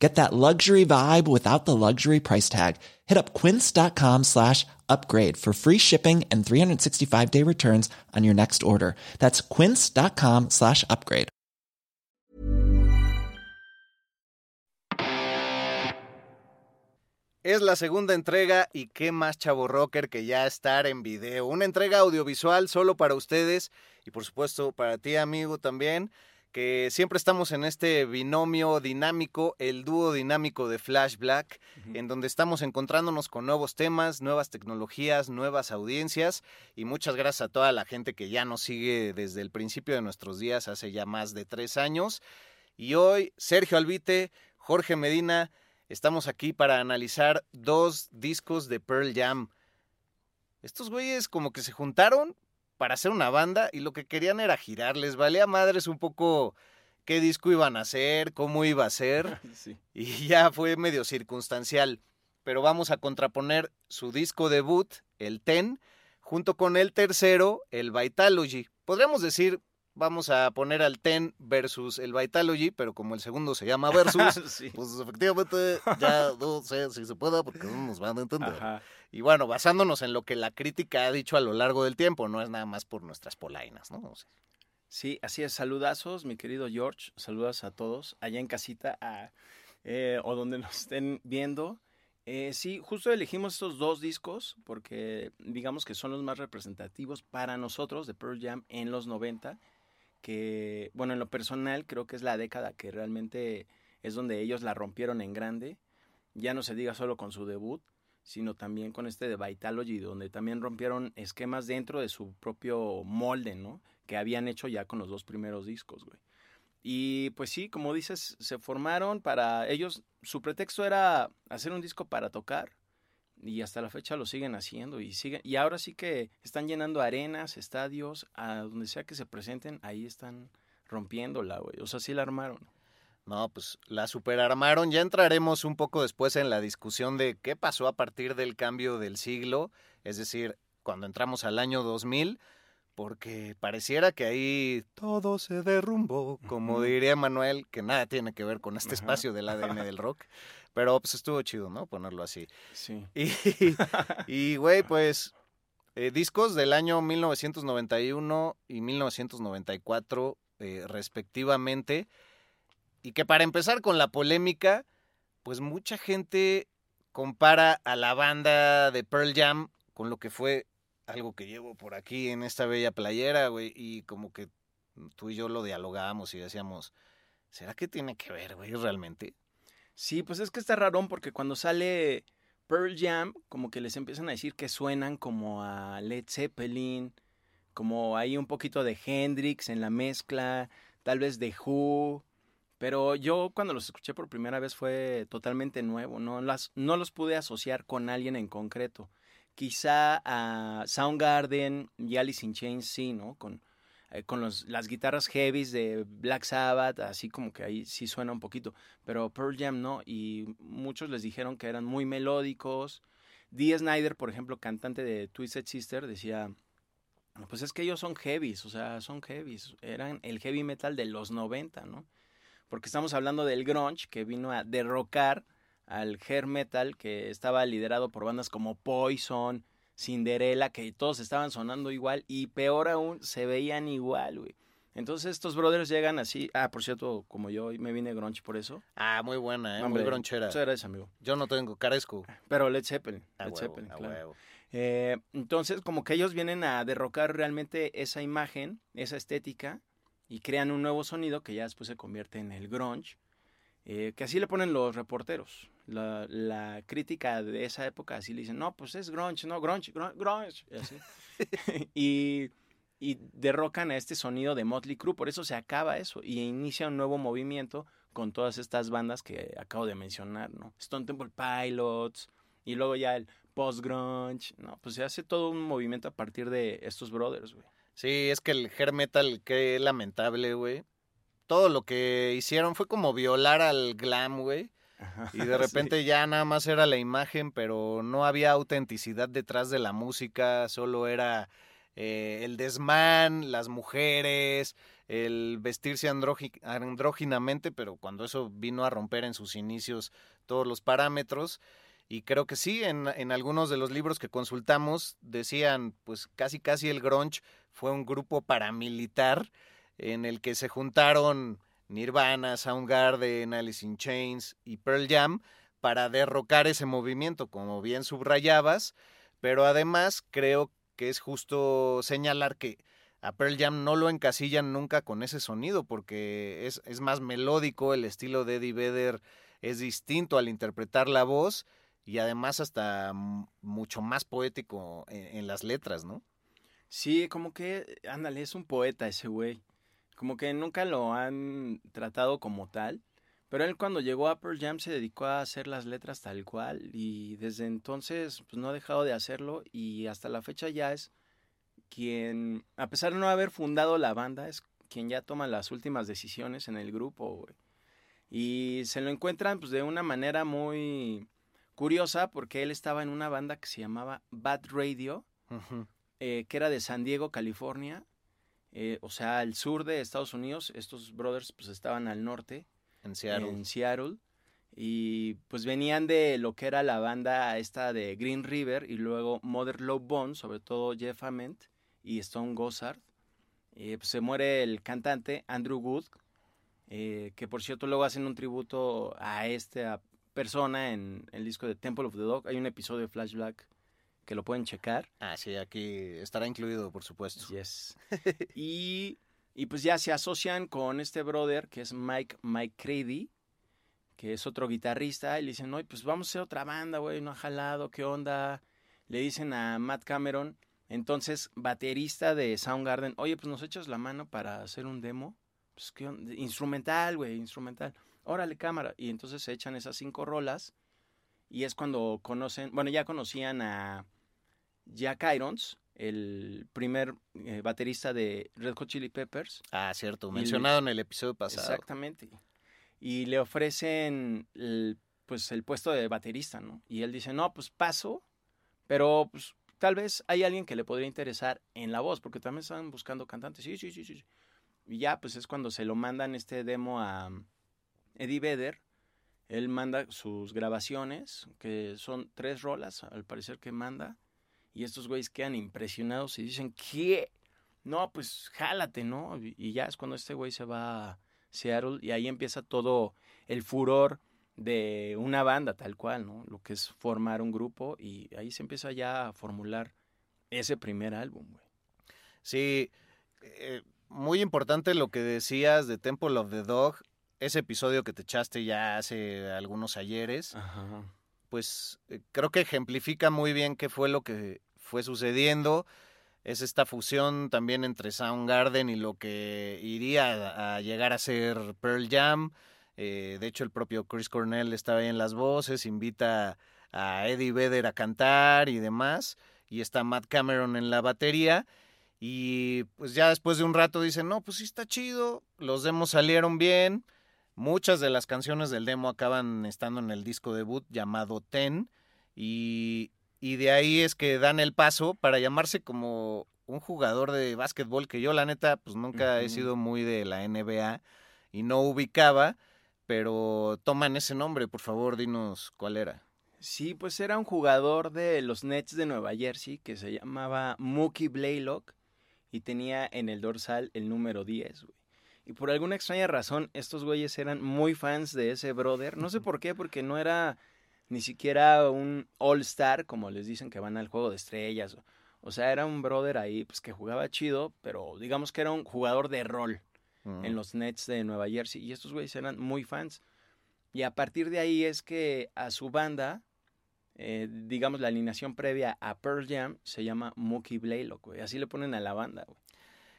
Get that luxury vibe without the luxury price tag. Hit up quince.com slash upgrade for free shipping and 365 day returns on your next order. That's quince.com slash upgrade. Es la segunda entrega y qué más chavo rocker que ya estar en video. Una entrega audiovisual solo para ustedes y por supuesto para ti amigo también que siempre estamos en este binomio dinámico, el dúo dinámico de Flash Black, en donde estamos encontrándonos con nuevos temas, nuevas tecnologías, nuevas audiencias y muchas gracias a toda la gente que ya nos sigue desde el principio de nuestros días, hace ya más de tres años. Y hoy, Sergio Albite, Jorge Medina, estamos aquí para analizar dos discos de Pearl Jam. Estos güeyes como que se juntaron para hacer una banda y lo que querían era girar. Les valía madres un poco qué disco iban a hacer, cómo iba a ser. Y ya fue medio circunstancial. Pero vamos a contraponer su disco debut, el Ten, junto con el tercero, el Vitalogy. Podríamos decir, vamos a poner al Ten versus el Vitalogy, pero como el segundo se llama versus, pues efectivamente ya no sé si se pueda porque no nos van a entender. Y bueno, basándonos en lo que la crítica ha dicho a lo largo del tiempo, no es nada más por nuestras polainas, ¿no? Sí, así es. Saludazos, mi querido George. Saludas a todos allá en casita eh, o donde nos estén viendo. Eh, sí, justo elegimos estos dos discos porque digamos que son los más representativos para nosotros de Pearl Jam en los 90, que bueno, en lo personal creo que es la década que realmente es donde ellos la rompieron en grande, ya no se diga solo con su debut, sino también con este de Vitalogy, donde también rompieron esquemas dentro de su propio molde, ¿no? Que habían hecho ya con los dos primeros discos, güey. Y pues sí, como dices, se formaron para ellos, su pretexto era hacer un disco para tocar y hasta la fecha lo siguen haciendo y siguen y ahora sí que están llenando arenas, estadios, a donde sea que se presenten, ahí están rompiéndola, güey. O sea, sí la armaron. No, pues la superarmaron. Ya entraremos un poco después en la discusión de qué pasó a partir del cambio del siglo, es decir, cuando entramos al año 2000, porque pareciera que ahí todo se derrumbó, como diría Manuel, que nada tiene que ver con este espacio del ADN del rock. Pero pues estuvo chido, ¿no? Ponerlo así. Sí. Y, güey, pues eh, discos del año 1991 y 1994, eh, respectivamente y que para empezar con la polémica, pues mucha gente compara a la banda de Pearl Jam con lo que fue algo que llevo por aquí en esta bella playera, güey, y como que tú y yo lo dialogamos y decíamos, ¿será que tiene que ver, güey, realmente? Sí, pues es que está rarón porque cuando sale Pearl Jam, como que les empiezan a decir que suenan como a Led Zeppelin, como hay un poquito de Hendrix en la mezcla, tal vez de Who, pero yo cuando los escuché por primera vez fue totalmente nuevo, no, las, no los pude asociar con alguien en concreto. Quizá a Soundgarden y Alice in Chains sí, ¿no? Con, eh, con los, las guitarras heavies de Black Sabbath, así como que ahí sí suena un poquito. Pero Pearl Jam no, y muchos les dijeron que eran muy melódicos. Dee Snyder, por ejemplo, cantante de Twisted Sister, decía, pues es que ellos son heavies, o sea, son heavies, eran el heavy metal de los 90, ¿no? porque estamos hablando del grunge que vino a derrocar al hair metal que estaba liderado por bandas como Poison, Cinderella, que todos estaban sonando igual y peor aún se veían igual, güey. Entonces estos brothers llegan así. Ah, por cierto, como yo me vine grunge por eso. Ah, muy buena, ¿eh? muy gronchera. Muchas gracias, amigo. Yo no tengo, carezco. Pero Led Zeppelin. Led Zeppelin, claro. Eh, entonces, como que ellos vienen a derrocar realmente esa imagen, esa estética, y crean un nuevo sonido que ya después se convierte en el grunge, eh, que así le ponen los reporteros. La, la, crítica de esa época así le dicen, no, pues es grunge, no, grunge, grunge, grunge. Y, así. y, y, derrocan a este sonido de Motley Crue, por eso se acaba eso y inicia un nuevo movimiento con todas estas bandas que acabo de mencionar, ¿no? Stone Temple Pilots y luego ya el post-grunge, ¿no? Pues se hace todo un movimiento a partir de estos brothers, güey. Sí, es que el hair metal, qué lamentable, güey. Todo lo que hicieron fue como violar al glam, güey. Y de repente sí. ya nada más era la imagen, pero no había autenticidad detrás de la música, solo era eh, el desmán, las mujeres, el vestirse andróginamente, pero cuando eso vino a romper en sus inicios todos los parámetros. Y creo que sí, en, en, algunos de los libros que consultamos decían, pues casi casi el grunge fue un grupo paramilitar en el que se juntaron Nirvana, Soundgarden, Alice in Chains y Pearl Jam para derrocar ese movimiento, como bien subrayabas, pero además creo que es justo señalar que a Pearl Jam no lo encasillan nunca con ese sonido, porque es, es más melódico, el estilo de Eddie Vedder es distinto al interpretar la voz y además hasta mucho más poético en, en las letras, ¿no? Sí, como que, ándale, es un poeta ese güey. Como que nunca lo han tratado como tal. Pero él cuando llegó a Pearl Jam se dedicó a hacer las letras tal cual y desde entonces pues no ha dejado de hacerlo y hasta la fecha ya es quien, a pesar de no haber fundado la banda, es quien ya toma las últimas decisiones en el grupo. Y se lo encuentran pues de una manera muy curiosa porque él estaba en una banda que se llamaba Bad Radio, uh -huh. eh, que era de San Diego, California. Eh, o sea, al sur de Estados Unidos, estos brothers pues estaban al norte en Seattle. En Seattle. Y pues venían de lo que era la banda esta de Green River y luego Mother Love Bone, sobre todo Jeff Ament y Stone Gossard. Eh, pues se muere el cantante Andrew Wood, eh, que por cierto luego hacen un tributo a esta persona en el disco de Temple of the Dog. Hay un episodio de Flashback que lo pueden checar. Ah, sí, aquí estará incluido, por supuesto. Yes. y y pues ya se asocian con este brother que es Mike, Mike Crady, que es otro guitarrista, y le dicen, oye, pues vamos a hacer otra banda, güey, no ha jalado, ¿qué onda? Le dicen a Matt Cameron, entonces baterista de Soundgarden, oye, pues nos echas la mano para hacer un demo. Pues, ¿qué onda? Instrumental, güey, instrumental. Órale, cámara. Y entonces se echan esas cinco rolas, y es cuando conocen, bueno, ya conocían a Jack Irons, el primer eh, baterista de Red Hot Chili Peppers. Ah, cierto, mencionado en el episodio pasado. Exactamente. Y le ofrecen el, pues el puesto de baterista, ¿no? Y él dice, no, pues paso, pero pues tal vez hay alguien que le podría interesar en la voz, porque también están buscando cantantes. Sí, sí, sí, sí. Y ya, pues es cuando se lo mandan este demo a Eddie Vedder. Él manda sus grabaciones, que son tres rolas, al parecer que manda y estos güeyes quedan impresionados y dicen, ¿qué? No, pues jálate, ¿no? Y ya es cuando este güey se va a Seattle y ahí empieza todo el furor de una banda tal cual, ¿no? Lo que es formar un grupo y ahí se empieza ya a formular ese primer álbum, güey. Sí, eh, muy importante lo que decías de Temple of the Dog, ese episodio que te echaste ya hace algunos ayeres. Ajá. Pues eh, creo que ejemplifica muy bien qué fue lo que fue sucediendo. Es esta fusión también entre Soundgarden y lo que iría a llegar a ser Pearl Jam. Eh, de hecho, el propio Chris Cornell estaba ahí en las voces, invita a Eddie Vedder a cantar y demás. Y está Matt Cameron en la batería. Y pues ya después de un rato dicen, no, pues sí está chido, los demos salieron bien. Muchas de las canciones del demo acaban estando en el disco debut llamado Ten. Y, y de ahí es que dan el paso para llamarse como un jugador de básquetbol que yo la neta pues nunca uh -huh. he sido muy de la NBA y no ubicaba, pero toman ese nombre, por favor, dinos cuál era. Sí, pues era un jugador de los Nets de Nueva Jersey que se llamaba Mookie Blaylock y tenía en el dorsal el número 10, güey. Y por alguna extraña razón, estos güeyes eran muy fans de ese brother. No sé por qué, porque no era ni siquiera un all-star, como les dicen que van al juego de estrellas. O, sea, era un brother ahí pues, que jugaba chido, pero digamos que era un jugador de rol Mm. en los Nets de Nueva Jersey. Y estos güeyes eran muy fans. Y a partir de ahí es que a su banda, eh, digamos, la alineación previa a Pearl Jam se llama Mookie Blaylock, güey. Así le ponen a la banda, güey.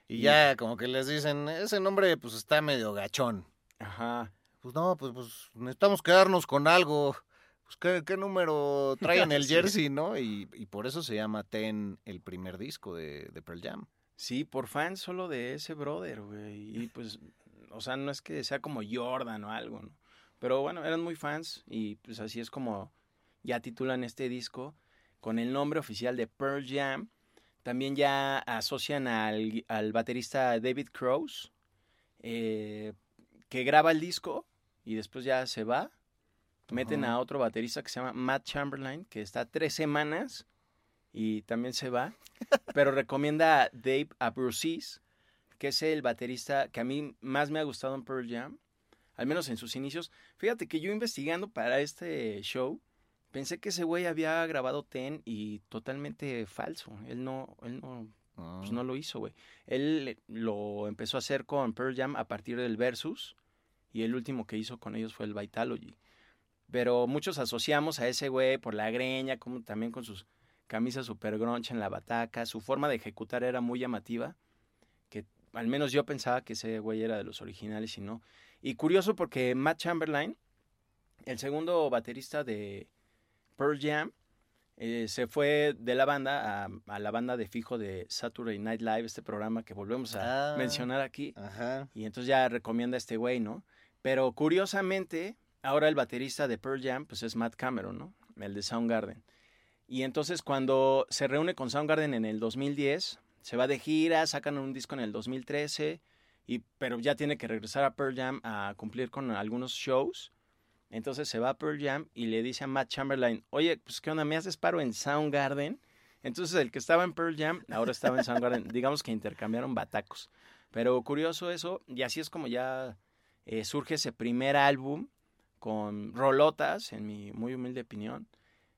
Y ya como que les dicen, ese nombre pues está medio gachón. Ajá. Pues no, pues, pues necesitamos quedarnos con algo. Pues qué, qué número trae en el jersey, ¿no? Y, y por eso se llama Ten el primer disco de, de Pearl Jam. Sí, por fans solo de ese brother, güey. Y pues, o sea, no es que sea como Jordan o algo, ¿no? Pero bueno, eran muy fans y pues así es como ya titulan este disco con el nombre oficial de Pearl Jam. También ya asocian al, al baterista David Crows, eh, que graba el disco y después ya se va. Meten a otro baterista que se llama Matt Chamberlain, que está tres semanas y también se va. Pero recomienda a Dave Abruzzese, que es el baterista que a mí más me ha gustado en Pearl Jam, al menos en sus inicios. Fíjate que yo investigando para este show, pensé que ese güey había grabado Ten y totalmente falso. Él no, él no, pues no lo hizo, güey. Él lo empezó a hacer con Pearl Jam a partir del Versus y el último que hizo con ellos fue el Vitalogy. Pero muchos asociamos a ese güey por la greña, como también con sus camisas super grunge en la bataca. Su forma de ejecutar era muy llamativa, que al menos yo pensaba que ese güey era de los originales y no. Y curioso porque Matt Chamberlain, el segundo baterista de Pearl Jam, eh, se fue de la banda a, a la banda de fijo de Saturday Night Live, este programa que volvemos a Ah. mencionar aquí. Ajá. Y entonces ya recomienda a este güey, ¿no? Pero curiosamente, ahora el baterista de Pearl Jam, pues es Matt Cameron, ¿no? El de Soundgarden. Y entonces cuando se reúne con Soundgarden en el 2010, se va de gira, sacan un disco en el 2013, y, pero ya tiene que regresar a Pearl Jam a cumplir con algunos shows. Entonces se va a Pearl Jam y le dice a Matt Chamberlain, oye, pues qué onda, me haces paro en Soundgarden. Entonces el que estaba en Pearl Jam ahora estaba en Soundgarden. Digamos que intercambiaron batacos. Pero curioso eso, y así es como ya eh, surge ese primer álbum con rolotas, en mi muy humilde opinión.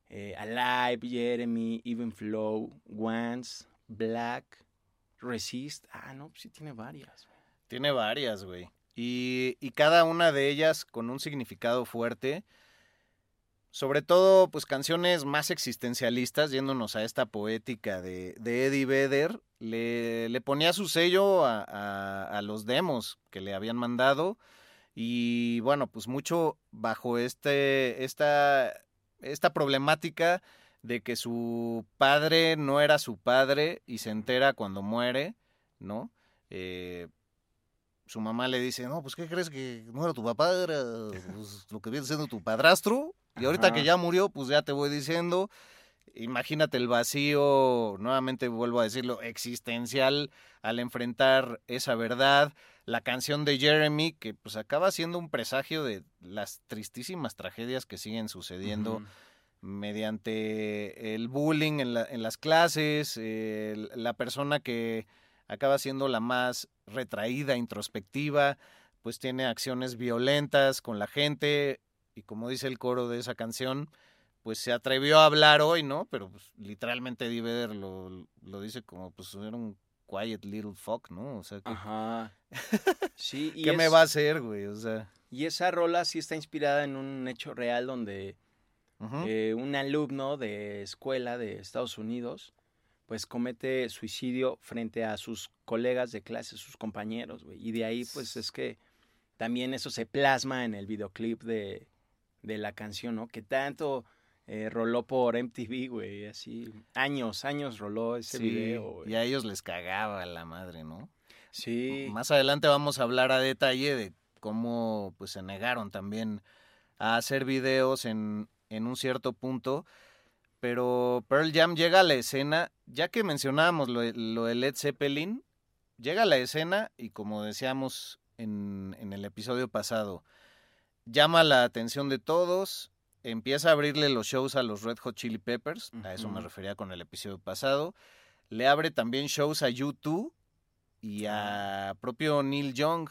Eh, Alive, Jeremy, Even Flow, Once, Black, Resist. Ah, no, pues sí tiene varias. Tiene varias, güey. Y, y cada una de ellas con un significado fuerte. Sobre todo, pues canciones más existencialistas, yéndonos a esta poética de, Eddie Vedder, le, le ponía su sello a, a- a los demos que le habían mandado. Y bueno, pues mucho bajo este, esta, esta problemática de que su padre no era su padre y se entera cuando muere, ¿no? Eh, su mamá le dice, no, pues ¿qué crees que no era tu papá? Era pues, lo que viene siendo tu padrastro. Y ahorita Ajá. que ya murió, pues ya te voy diciendo. Imagínate el vacío, nuevamente vuelvo a decirlo, existencial al enfrentar esa verdad. La canción de Jeremy, que pues acaba siendo un presagio de las tristísimas tragedias que siguen sucediendo mediante el bullying en, la- en las clases, eh, la persona que acaba siendo la más retraída, introspectiva, pues tiene acciones violentas con la gente y como dice el coro de esa canción, pues se atrevió a hablar hoy, ¿no? Pero pues, literalmente Eddie Vedder lo, lo dice como pues era un quiet little fuck, ¿no? O sea, ¿qué, Ajá. Sí, y ¿qué me va a hacer, güey? O sea, Y esa rola sí está inspirada en un hecho real donde eh, un alumno de escuela de Estados Unidos pues comete suicidio frente a sus colegas de clase, sus compañeros, güey. Y de ahí pues es que también eso se plasma en el videoclip de, de la canción, ¿no? Que tanto eh, roló por MTV, güey, así años, años roló ese Sí, video, güey. y a ellos les cagaba la madre, ¿no? Sí. Más adelante vamos a hablar a detalle de cómo pues se negaron también a hacer videos en, en un cierto punto. Pero Pearl Jam llega a la escena, ya que mencionábamos lo, de- lo de Led Zeppelin, llega a la escena y como decíamos en, en el episodio pasado, llama la atención de todos, empieza a abrirle los shows a los Red Hot Chili Peppers, a eso me refería con el episodio pasado, le abre también shows a U2 y a propio Neil Young.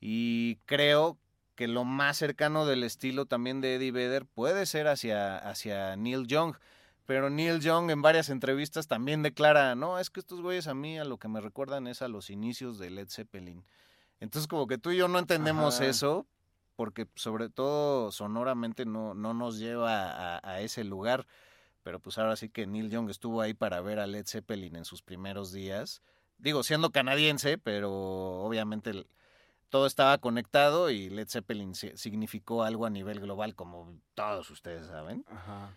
Y creo que lo más cercano del estilo también de Eddie Vedder puede ser hacia, hacia Neil Young. Pero Neil Young en varias entrevistas también declara, no, es que estos güeyes a mí a lo que me recuerdan es a los inicios de Led Zeppelin. Entonces como que tú y yo no entendemos Ajá. eso, porque sobre todo sonoramente no, no nos lleva a, a ese lugar. Pero pues ahora sí que Neil Young estuvo ahí para ver a Led Zeppelin en sus primeros días. Digo, siendo canadiense, pero obviamente el- todo estaba conectado y Led Zeppelin si- significó algo a nivel global, como todos ustedes saben. Ajá.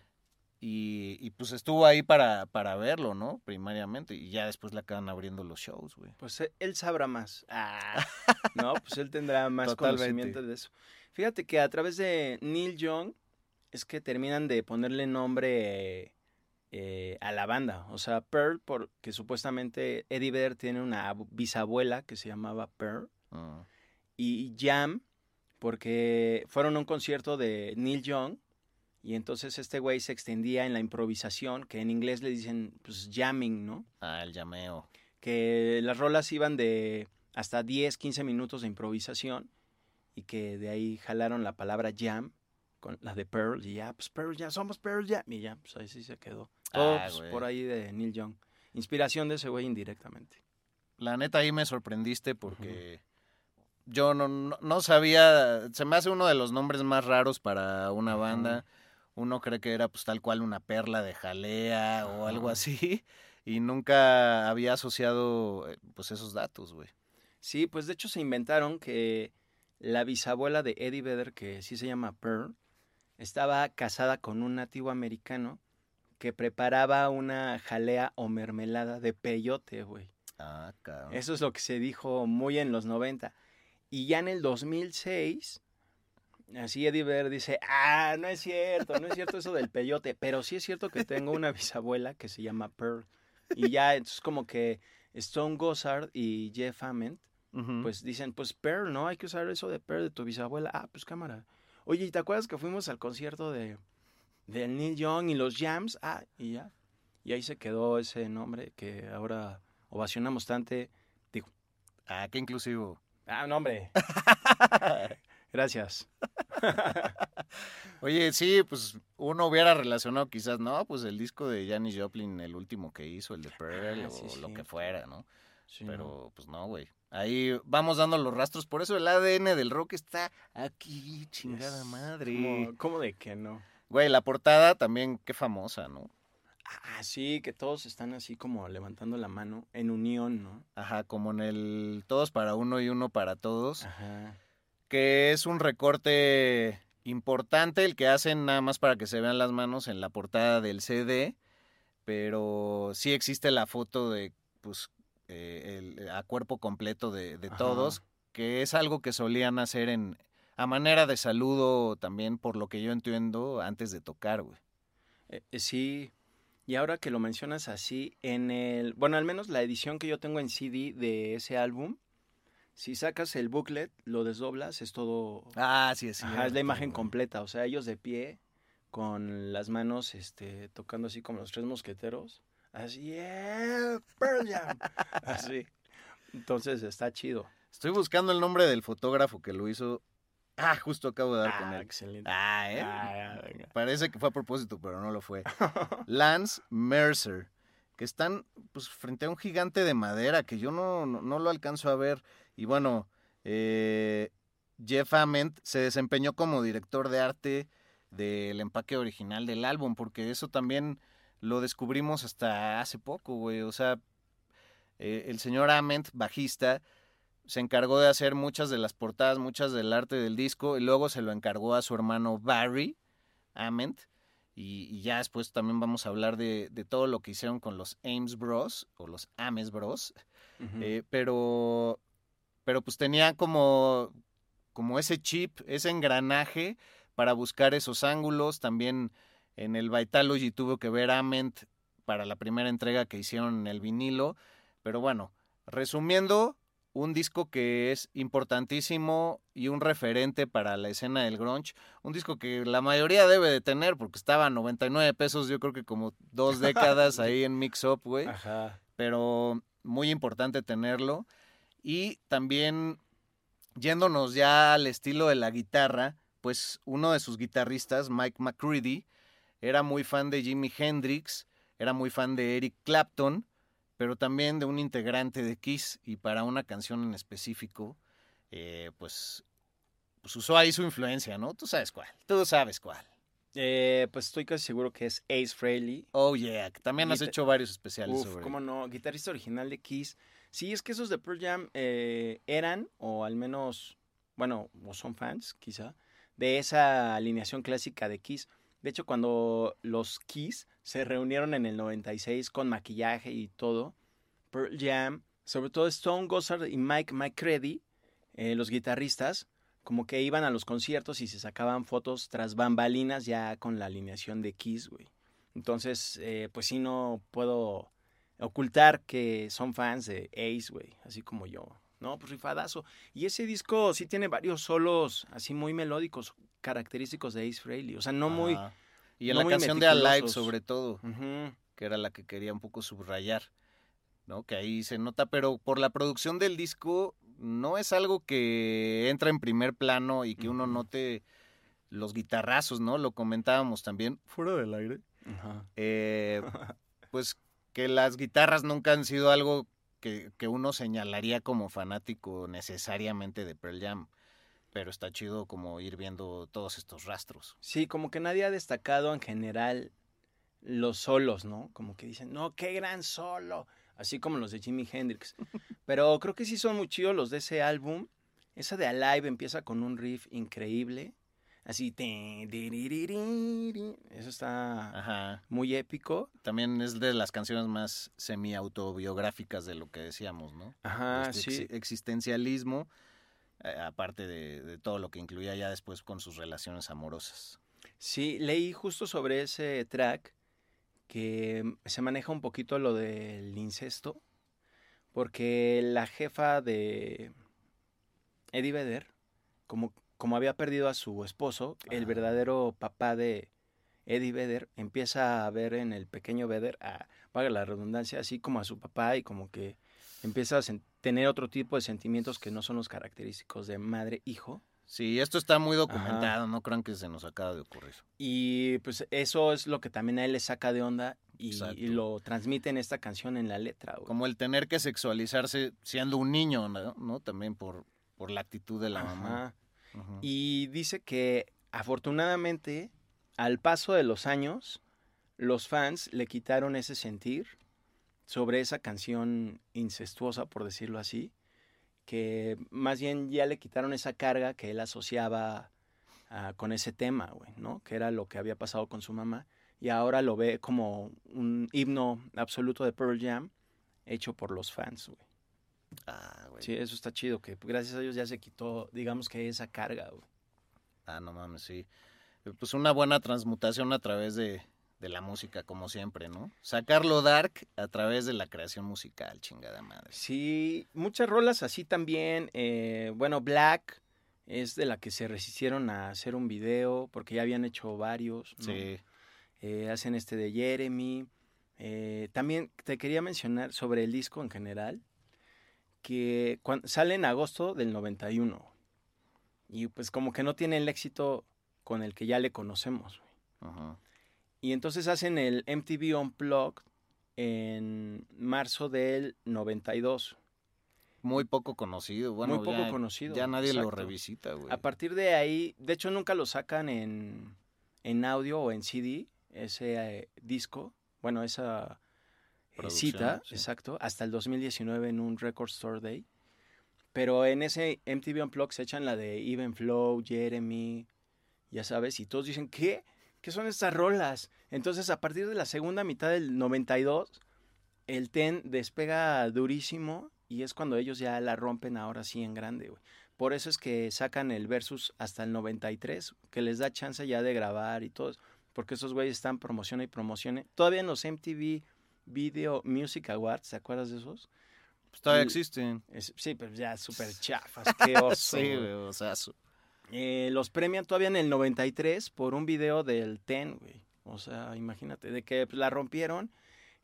Y, y, pues estuvo ahí para, para verlo, ¿no? Primariamente. Y ya después le acaban abriendo los shows, güey. Pues eh, él sabrá más. Ah, no, pues él tendrá más Totalmente. conocimiento de eso. Fíjate que a través de Neil Young es que terminan de ponerle nombre eh, a la banda. O sea, Pearl, porque supuestamente Eddie Vedder tiene una abu- bisabuela que se llamaba Pearl. Mm. Y Jam, porque fueron a un concierto de Neil Young. Y entonces este güey se extendía en la improvisación, que en inglés le dicen pues jamming, ¿no? Ah, el llameo. que las rolas iban de hasta 10, 15 minutos de improvisación y que de ahí jalaron la palabra jam con la de Pearl y ya, pues Pearl ya, somos Pearl Jam y ya, pues ahí sí se quedó. Todo Ah, pues, por ahí de Neil Young. Inspiración de ese güey indirectamente. La neta ahí me sorprendiste porque yo no, no, no sabía, se me hace uno de los nombres más raros para una banda. Uno cree que era pues tal cual una perla de jalea o algo así y nunca había asociado eh, pues esos datos, güey. Sí, pues de hecho se inventaron que la bisabuela de Eddie Vedder, que sí se llama Pearl, estaba casada con un nativo americano que preparaba una jalea o mermelada de peyote, güey. Ah, cabrón. Eso es lo que se dijo muy en los 90. Y ya en el 2006, así Eddie Vedder dice, ah, no es cierto, no es cierto eso del peyote, pero sí es cierto que tengo una bisabuela que se llama Pearl. Y ya, entonces como que Stone Gossard y Jeff Ament, pues dicen, pues Pearl, ¿no? Hay que usar eso de Pearl de tu bisabuela. Ah, pues cámara. Oye, ¿y te acuerdas que fuimos al concierto de, de Neil Young y los Jams? Ah, y ya. Y ahí se quedó ese nombre que ahora ovacionamos tanto. Ah, qué inclusivo. Ah, no, hombre. Gracias. Oye, sí, pues uno hubiera relacionado quizás, no, pues el disco de Janis Joplin, el último que hizo, el de Pearl Ah, o sí, lo que fuera, ¿no? Sí, ¿no? Pero pues no, güey. Ahí vamos dando los rastros, por eso el ADN del rock está aquí, chingada Yes. madre. ¿Cómo, cómo de que no? Güey, la portada también, qué famosa, ¿no? Ah, sí, que todos están así como levantando la mano en unión, ¿no? Ajá, como en el todos para uno y uno para todos, Ajá. que es un recorte importante el que hacen nada más para que se vean las manos en la portada del CD, pero sí existe la foto de, pues, eh, el- a cuerpo completo de, todos, que es algo que solían hacer en a manera de saludo también, por lo que yo entiendo, antes de tocar, güey. Eh, eh, sí, y ahora que lo mencionas así, en el, bueno, al menos la edición que yo tengo en CD de ese álbum, si sacas el booklet, lo desdoblas, es todo, Ah, sí, es ajá, es la imagen completa, o sea, ellos de pie, con las manos, este, tocando así como los tres mosqueteros, así, yeah, Pearl Jam", así, entonces está chido. Estoy buscando el nombre del fotógrafo que lo hizo. Ah, justo acabo de dar con Ah, él. excelente. Ah, ¿eh? Ah, venga. Parece que fue a propósito, pero no lo fue. Lance Mercer, que están pues frente a un gigante de madera que yo no, no, no lo alcanzo a ver. Y bueno, eh, Jeff Ament se desempeñó como director de arte del empaque original del álbum, porque eso también lo descubrimos hasta hace poco, güey. O sea, eh, el señor Ament, bajista, se encargó de hacer muchas de las portadas, muchas del arte del disco, y luego se lo encargó a su hermano Barry Ament. Y, y ya después también vamos a hablar de, de todo lo que hicieron con los Ames Bros. o los Ames Bros. Eh, pero, pero pues tenía como, como ese chip, ese engranaje para buscar esos ángulos. También en el Vitalogy tuvo que ver Ament para la primera entrega que hicieron en el vinilo. Pero bueno, resumiendo, un disco que es importantísimo y un referente para la escena del grunge. Un disco que la mayoría debe de tener porque estaba a 99 pesos, yo creo que como dos décadas ahí en Mix Up, güey pero muy importante tenerlo. Y también Yéndonos ya al estilo de la guitarra, pues uno de sus guitarristas, Mike McCready, era muy fan de Jimi Hendrix, era muy fan de Eric Clapton, pero también de un integrante de Kiss y para una canción en específico, eh, pues, pues usó ahí su influencia, ¿no? Tú sabes cuál, tú sabes cuál. Eh, pues estoy casi seguro que es Ace Frehley. Oh, yeah, también has hecho varios especiales Uf, sobre cómo no, guitarrista original de Kiss. Sí, es que esos de Pearl Jam eh, eran, o al menos, bueno, o son fans, quizá, de esa alineación clásica de Kiss. De hecho, cuando los Kiss se reunieron en el 96 con maquillaje y todo, Pearl Jam, sobre todo Stone Gossard y Mike McCready, eh, los guitarristas, como que iban a los conciertos y se sacaban fotos tras bambalinas ya con la alineación de Kiss, güey. Entonces, eh, pues sí, no puedo ocultar que son fans de Ace, güey, así como yo. No, pues rifadazo. Y ese disco sí tiene varios solos así muy melódicos, característicos de Ace Frehley. O sea, no muy... Y en no la canción de Alive, sobre todo, que era la que quería un poco subrayar, ¿no? Que ahí se nota, pero por la producción del disco no es algo que entra en primer plano y que uno note los guitarrazos, ¿no? Lo comentábamos también fuera del aire. Eh, pues que las guitarras nunca han sido algo que, que uno señalaría como fanático necesariamente de Pearl Jam. Pero está chido como ir viendo todos estos rastros. Sí, como que nadie ha destacado en general los solos, ¿no? Como que dicen, no, qué gran solo. Así como los de Jimi Hendrix. Pero creo que sí son muy chidos los de ese álbum. Esa de Alive empieza con un riff increíble. Así. Eso está Ajá. muy épico. También es de las canciones más semi-autobiográficas de lo que decíamos, ¿no? Ajá, Este sí. ex- existencialismo, aparte de, de todo lo que incluía ya después con sus relaciones amorosas. Sí, leí justo sobre ese track que se maneja un poquito lo del incesto, porque la jefa de Eddie Vedder, como, como había perdido a su esposo, el verdadero papá de Eddie Vedder, empieza a ver en el pequeño Vedder, a, paga la redundancia, así como a su papá y como que empieza a sen- tener otro tipo de sentimientos que no son los característicos de madre-hijo. Sí, esto está muy documentado, no crean que se nos acaba de ocurrir. Y pues eso es lo que también a él le saca de onda y, lo transmite en esta canción en la letra. güey. Como el tener que sexualizarse siendo un niño, ¿no? ¿No? También por, por la actitud de la mamá. Ajá. Y dice que afortunadamente al paso de los años los fans le quitaron ese sentir sobre esa canción incestuosa, por decirlo así, que más bien ya le quitaron esa carga que él asociaba con ese tema, güey, ¿no? Que era lo que había pasado con su mamá y ahora lo ve como un himno absoluto de Pearl Jam hecho por los fans, güey. Ah, güey. Sí, eso está chido, que gracias a Dios ya se quitó, digamos que esa carga, güey. Ah, no mames, sí. Pues una buena transmutación a través de, de la música, como siempre, ¿no? Sacarlo dark a través de la creación musical, chingada madre. Sí, muchas rolas así también. eh, bueno, Black es de la que se resistieron a hacer un video porque ya habían hecho varios. ¿no? Sí. Eh, hacen este de Jeremy. Eh, también te quería mencionar sobre el disco en general, que cuan- sale en agosto del 91. Y pues como que no tiene el éxito con el que ya le conocemos. güey. Ajá. Y entonces hacen el MTV Unplugged en marzo del 92. Muy poco conocido. Bueno, Muy poco ya- conocido, Ya nadie lo revisita, güey. A partir de ahí, de hecho nunca lo sacan en, en audio o en CD, ese eh, disco, bueno, esa eh, cita, sí. exacto, hasta el 2019 en un Record Store Day. Pero en ese MTV Unplugged se echan la de Even Flow, Jeremy, ya sabes, y todos dicen, ¿qué? ¿Qué son estas rolas? Entonces, a partir de la segunda mitad del 92, el TEN despega durísimo y es cuando ellos ya la rompen ahora sí en grande, güey. Por eso es que sacan el versus hasta el 93, que les da chance ya de grabar y todo, porque esos güeyes están promociona y promocione. Todavía en los MTV Video Music Awards, ¿te acuerdas de esos? Pues todavía existen. Es- sí, pero ya súper chafas, qué oso. sí, güey. güey, o sea, su- Eh, los premian todavía en el 93 por un video del TEN, güey. O sea, imagínate, de que pues, la rompieron.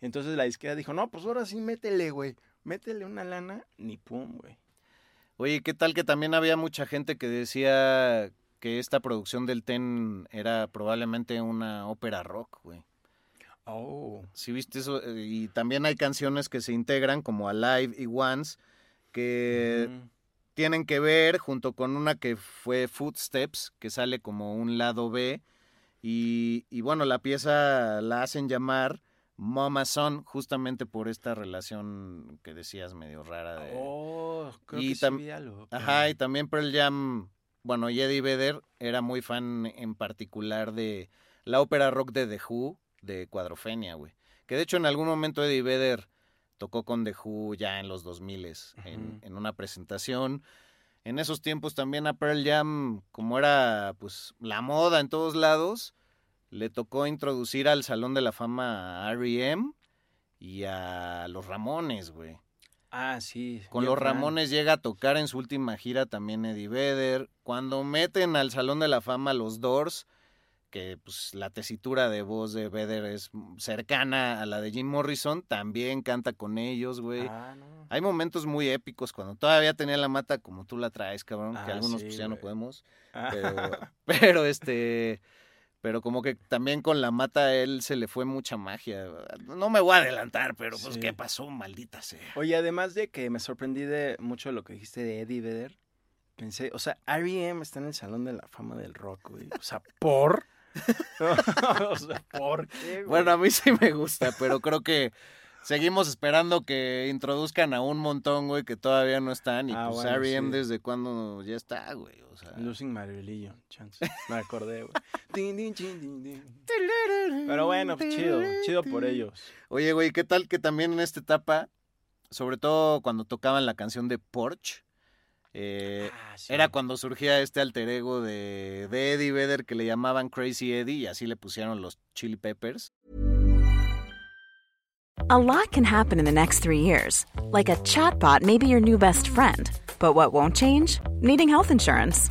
Entonces la disquera dijo, no, pues ahora sí métele, güey. Métele una lana, ni pum, güey. Oye, ¿qué tal que también había mucha gente que decía que esta producción del Ten era probablemente una ópera rock, güey? Oh. ¿Sí viste eso? Eh, Y también hay canciones que se integran como Alive y Once que. Tienen que ver junto con una que fue Footsteps, que sale como un lado B. Y, y bueno, la pieza la hacen llamar Mama Son, justamente por esta relación que decías medio rara de... Oh, creo Y que sí tam- algo. Ajá, y también Pearl Jam, bueno, y Eddie Vedder era muy fan en particular de la ópera rock de The Who, de Cuadrofenia, güey. Que de hecho en algún momento Eddie Vedder tocó con The Who ya en los 2000 en, una presentación. En esos tiempos también a Pearl Jam, como era pues la moda en todos lados, le tocó introducir al Salón de la Fama a R.E.M. y a los Ramones, güey. Ah, sí. Con los. Ramones llega a tocar en su última gira también Eddie Vedder. Cuando meten al Salón de la Fama los Doors, que pues la tesitura de voz de Vedder es cercana a la de Jim Morrison, también canta con ellos, güey. Ah, no. Hay momentos muy épicos cuando todavía tenía la mata como tú la traes, cabrón, que Ah, algunos sí, pues ya no podemos. Ah. Pero, pero este, pero como que también con la mata a él se le fue mucha magia. No me voy a adelantar, pero pues Sí. qué pasó, maldita sea. Oye, además de que me sorprendí de mucho lo que dijiste de Eddie Vedder, pensé, o sea, R.E.M. está en el Salón de la Fama del Rock, güey. O sea, ¿por? o sea, ¿por qué, güey? Bueno, a mí sí me gusta, pero creo que seguimos esperando que introduzcan a un montón, güey, que todavía no están. Y Ah, pues bueno, R.E.M. sí. desde cuándo ya está, güey. O sea. Losing My Religion, chance. Me acordé, güey. Pero bueno, pues chido, chido por ellos. Oye, güey, ¿qué tal que también en esta etapa, sobre todo cuando tocaban la canción de Porch, eh, Ah, sí. era cuando surgía este alter ego de, de Eddie Vedder que le llamaban Crazy Eddie y así le pusieron los Chili Peppers. A lot can happen in the next three years. Like a chatbot may be your new best friend. But what won't change? Needing health insurance.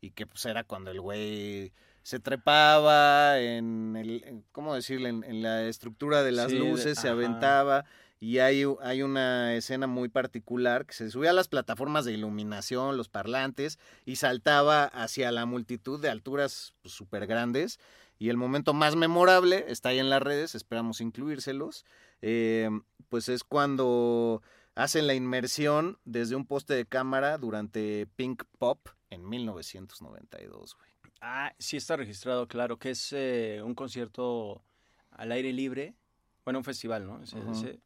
Y que pues era cuando el güey se trepaba en el, en- ¿cómo decirle? En, en la estructura de las Sí, de- luces, se aventaba y hay, hay una escena muy particular que se subía a las plataformas de iluminación, los parlantes y saltaba hacia la multitud de alturas súper grandes y el momento más memorable está ahí en las redes, esperamos incluírselos, eh, pues es cuando hacen la inmersión desde un poste de cámara durante Pink Pop en 1992, güey. Ah, sí está registrado, claro, que es eh, un concierto al aire libre. Bueno, un festival, ¿no? Ese- Ujú. ese,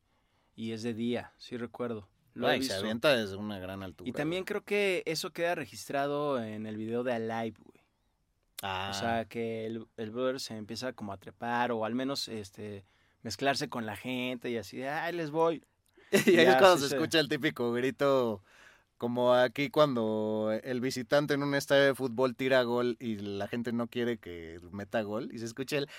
y es de día, sí recuerdo. Lo he Ay, se avienta desde una gran altura. Y también creo que eso queda registrado en el video de Alive, güey. Ah, O sea, que el, el brother se empieza como a trepar o al menos este mezclarse con la gente y así, ay, les voy. y ahí es cuando sí se se- escucha el típico grito, como aquí cuando el visitante en un estadio de fútbol tira gol y la gente no quiere que meta gol y se escucha el...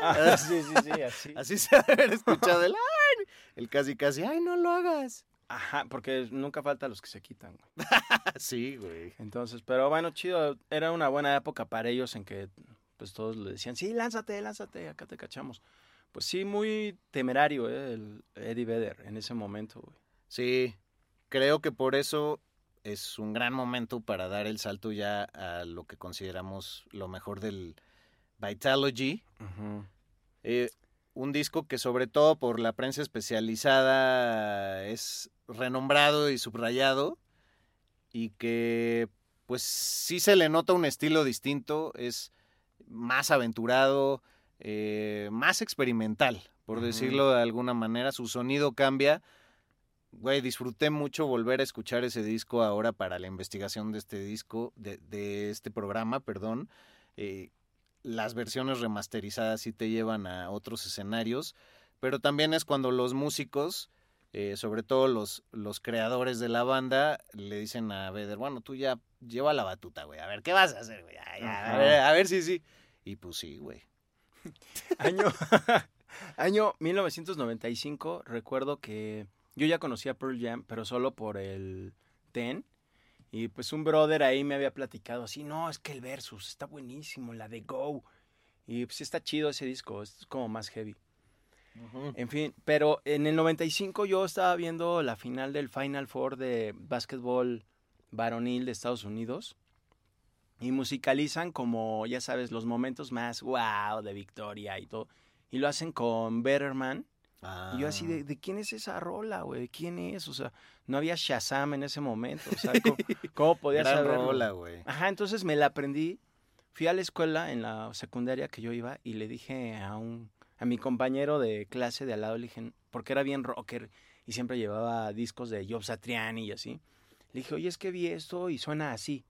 Ah, sí, sí, sí, así. Así se ha escuchado el... "Ay", El casi casi, ay, no lo hagas. Ajá, porque nunca falta los que se quitan, güey. Sí, güey. Entonces, pero bueno, chido, era una buena época para ellos en que pues todos le decían, sí, lánzate, lánzate, acá te cachamos. Pues sí, muy temerario, ¿eh? El Eddie Vedder en ese momento, güey. Sí, creo que por eso es un gran momento para dar el salto ya a lo que consideramos lo mejor del Vitalogy. Eh, un disco que sobre todo por la prensa especializada es renombrado y subrayado y que pues sí se le nota un estilo distinto, es más aventurado, eh, más experimental, por decirlo de alguna manera, su sonido cambia. Güey, disfruté mucho volver a escuchar ese disco ahora para la investigación de este disco, de, de este programa, perdón. Eh, las versiones remasterizadas sí te llevan a otros escenarios, pero también es cuando los músicos, eh, sobre todo los, los creadores de la banda, le dicen a Vedder, bueno, tú ya lleva la batuta, güey, a ver, ¿qué vas a hacer, güey? Ya, ya, a, ver, a ver si sí. Y pues sí, güey. Año, año 1995, recuerdo que yo ya conocía Pearl Jam, pero solo por el Ten. Y pues un brother ahí me había platicado así, no, es que el Versus está buenísimo, la de Go. Y pues está chido ese disco, es como más heavy. En fin, pero en el 95 yo estaba viendo la final del Final Four de básquetbol varonil de Estados Unidos. Y musicalizan como, ya sabes, los momentos más wow de victoria y todo. Y lo hacen con Betterman. Y yo así, de, ¿de quién es esa rola, güey? ¿De quién es? O sea, no había Shazam en ese momento. O sea, ¿cómo, cómo podía Gran saberlo? rola, güey. Ajá, entonces me la aprendí. Fui a la escuela en la secundaria que yo iba y le dije a un a mi compañero de clase de al lado, le dije, porque era bien rocker y siempre llevaba discos de Job Satriani y así. Le dije, oye, es que vi esto y suena así.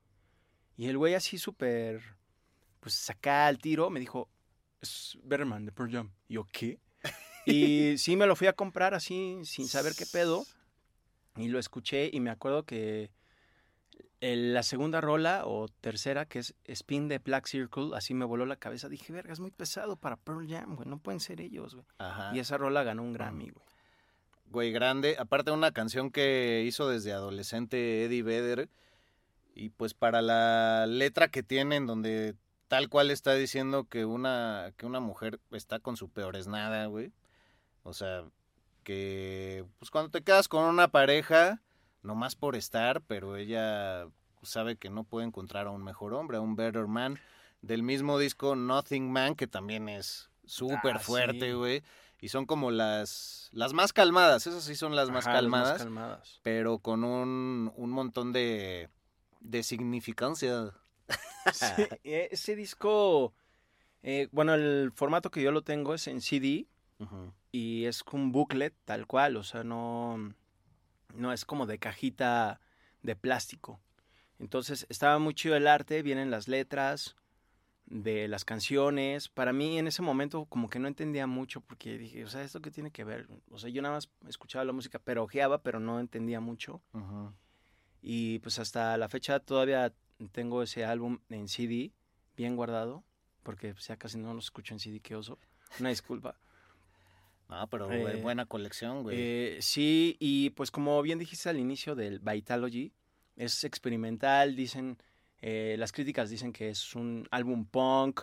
Y el güey así súper, pues saca al tiro, me dijo, es Betterman de Pearl Jam. Y yo, ¿qué? Y sí me lo fui a comprar así, sin saber qué pedo. Y lo escuché y me acuerdo que el- la segunda rola o tercera, que es Spin de Black Circle, así me voló la cabeza. Dije, verga, es muy pesado para Pearl Jam, güey. No pueden ser ellos, güey. Ajá. Y esa rola ganó un Grammy, güey. Güey, grande. Aparte de una canción que hizo desde adolescente Eddie Vedder. Y pues para la letra que tiene, en donde tal cual está diciendo que una, que una mujer está con su peor es nada, güey. O sea, que pues cuando te quedas con una pareja, nomás por estar, pero ella sabe que no puede encontrar a un mejor hombre, a un better man. Del mismo disco Nothing Man, que también es súper Ah, fuerte, sí. güey. Y son como las, las más calmadas, esas sí son las más Ajá, las calmadas, calmadas. pero con un, un montón de, de significancia. Sí, ese disco, eh, bueno, el formato que yo lo tengo es en CD Ujú. y es un booklet tal cual, o sea, no, no es como de cajita de plástico. Entonces estaba muy chido el arte, vienen las letras de las canciones. Para mí en ese momento como que no entendía mucho porque dije, o sea, ¿esto qué tiene que ver? O sea, yo nada más escuchaba la música, pero ojeaba, pero no entendía mucho. Ujú. Y pues hasta la fecha todavía tengo ese álbum en CD bien guardado, porque pues, ya casi no lo escucho en CD, qué oso. Una disculpa. Ah, pero Eh, buena colección, güey. Eh, sí, y pues como bien dijiste al inicio del Vitalogy, es experimental, dicen, eh, las críticas dicen que es un álbum punk,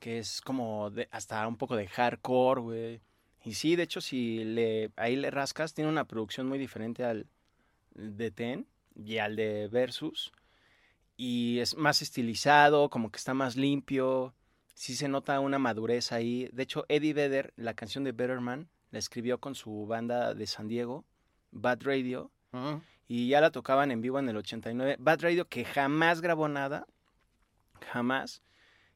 que es como de, hasta un poco de hardcore, güey. Y sí, de hecho, si le, ahí le rascas, tiene una producción muy diferente al de Ten y al de Versus. Y es más estilizado, como que está más limpio. Sí se nota una madurez ahí. De hecho, Eddie Vedder, la canción de Better Man, la escribió con su banda de San Diego, Bad Radio. Ujú. Y ya la tocaban en vivo en el 89. Bad Radio que jamás grabó nada. Jamás.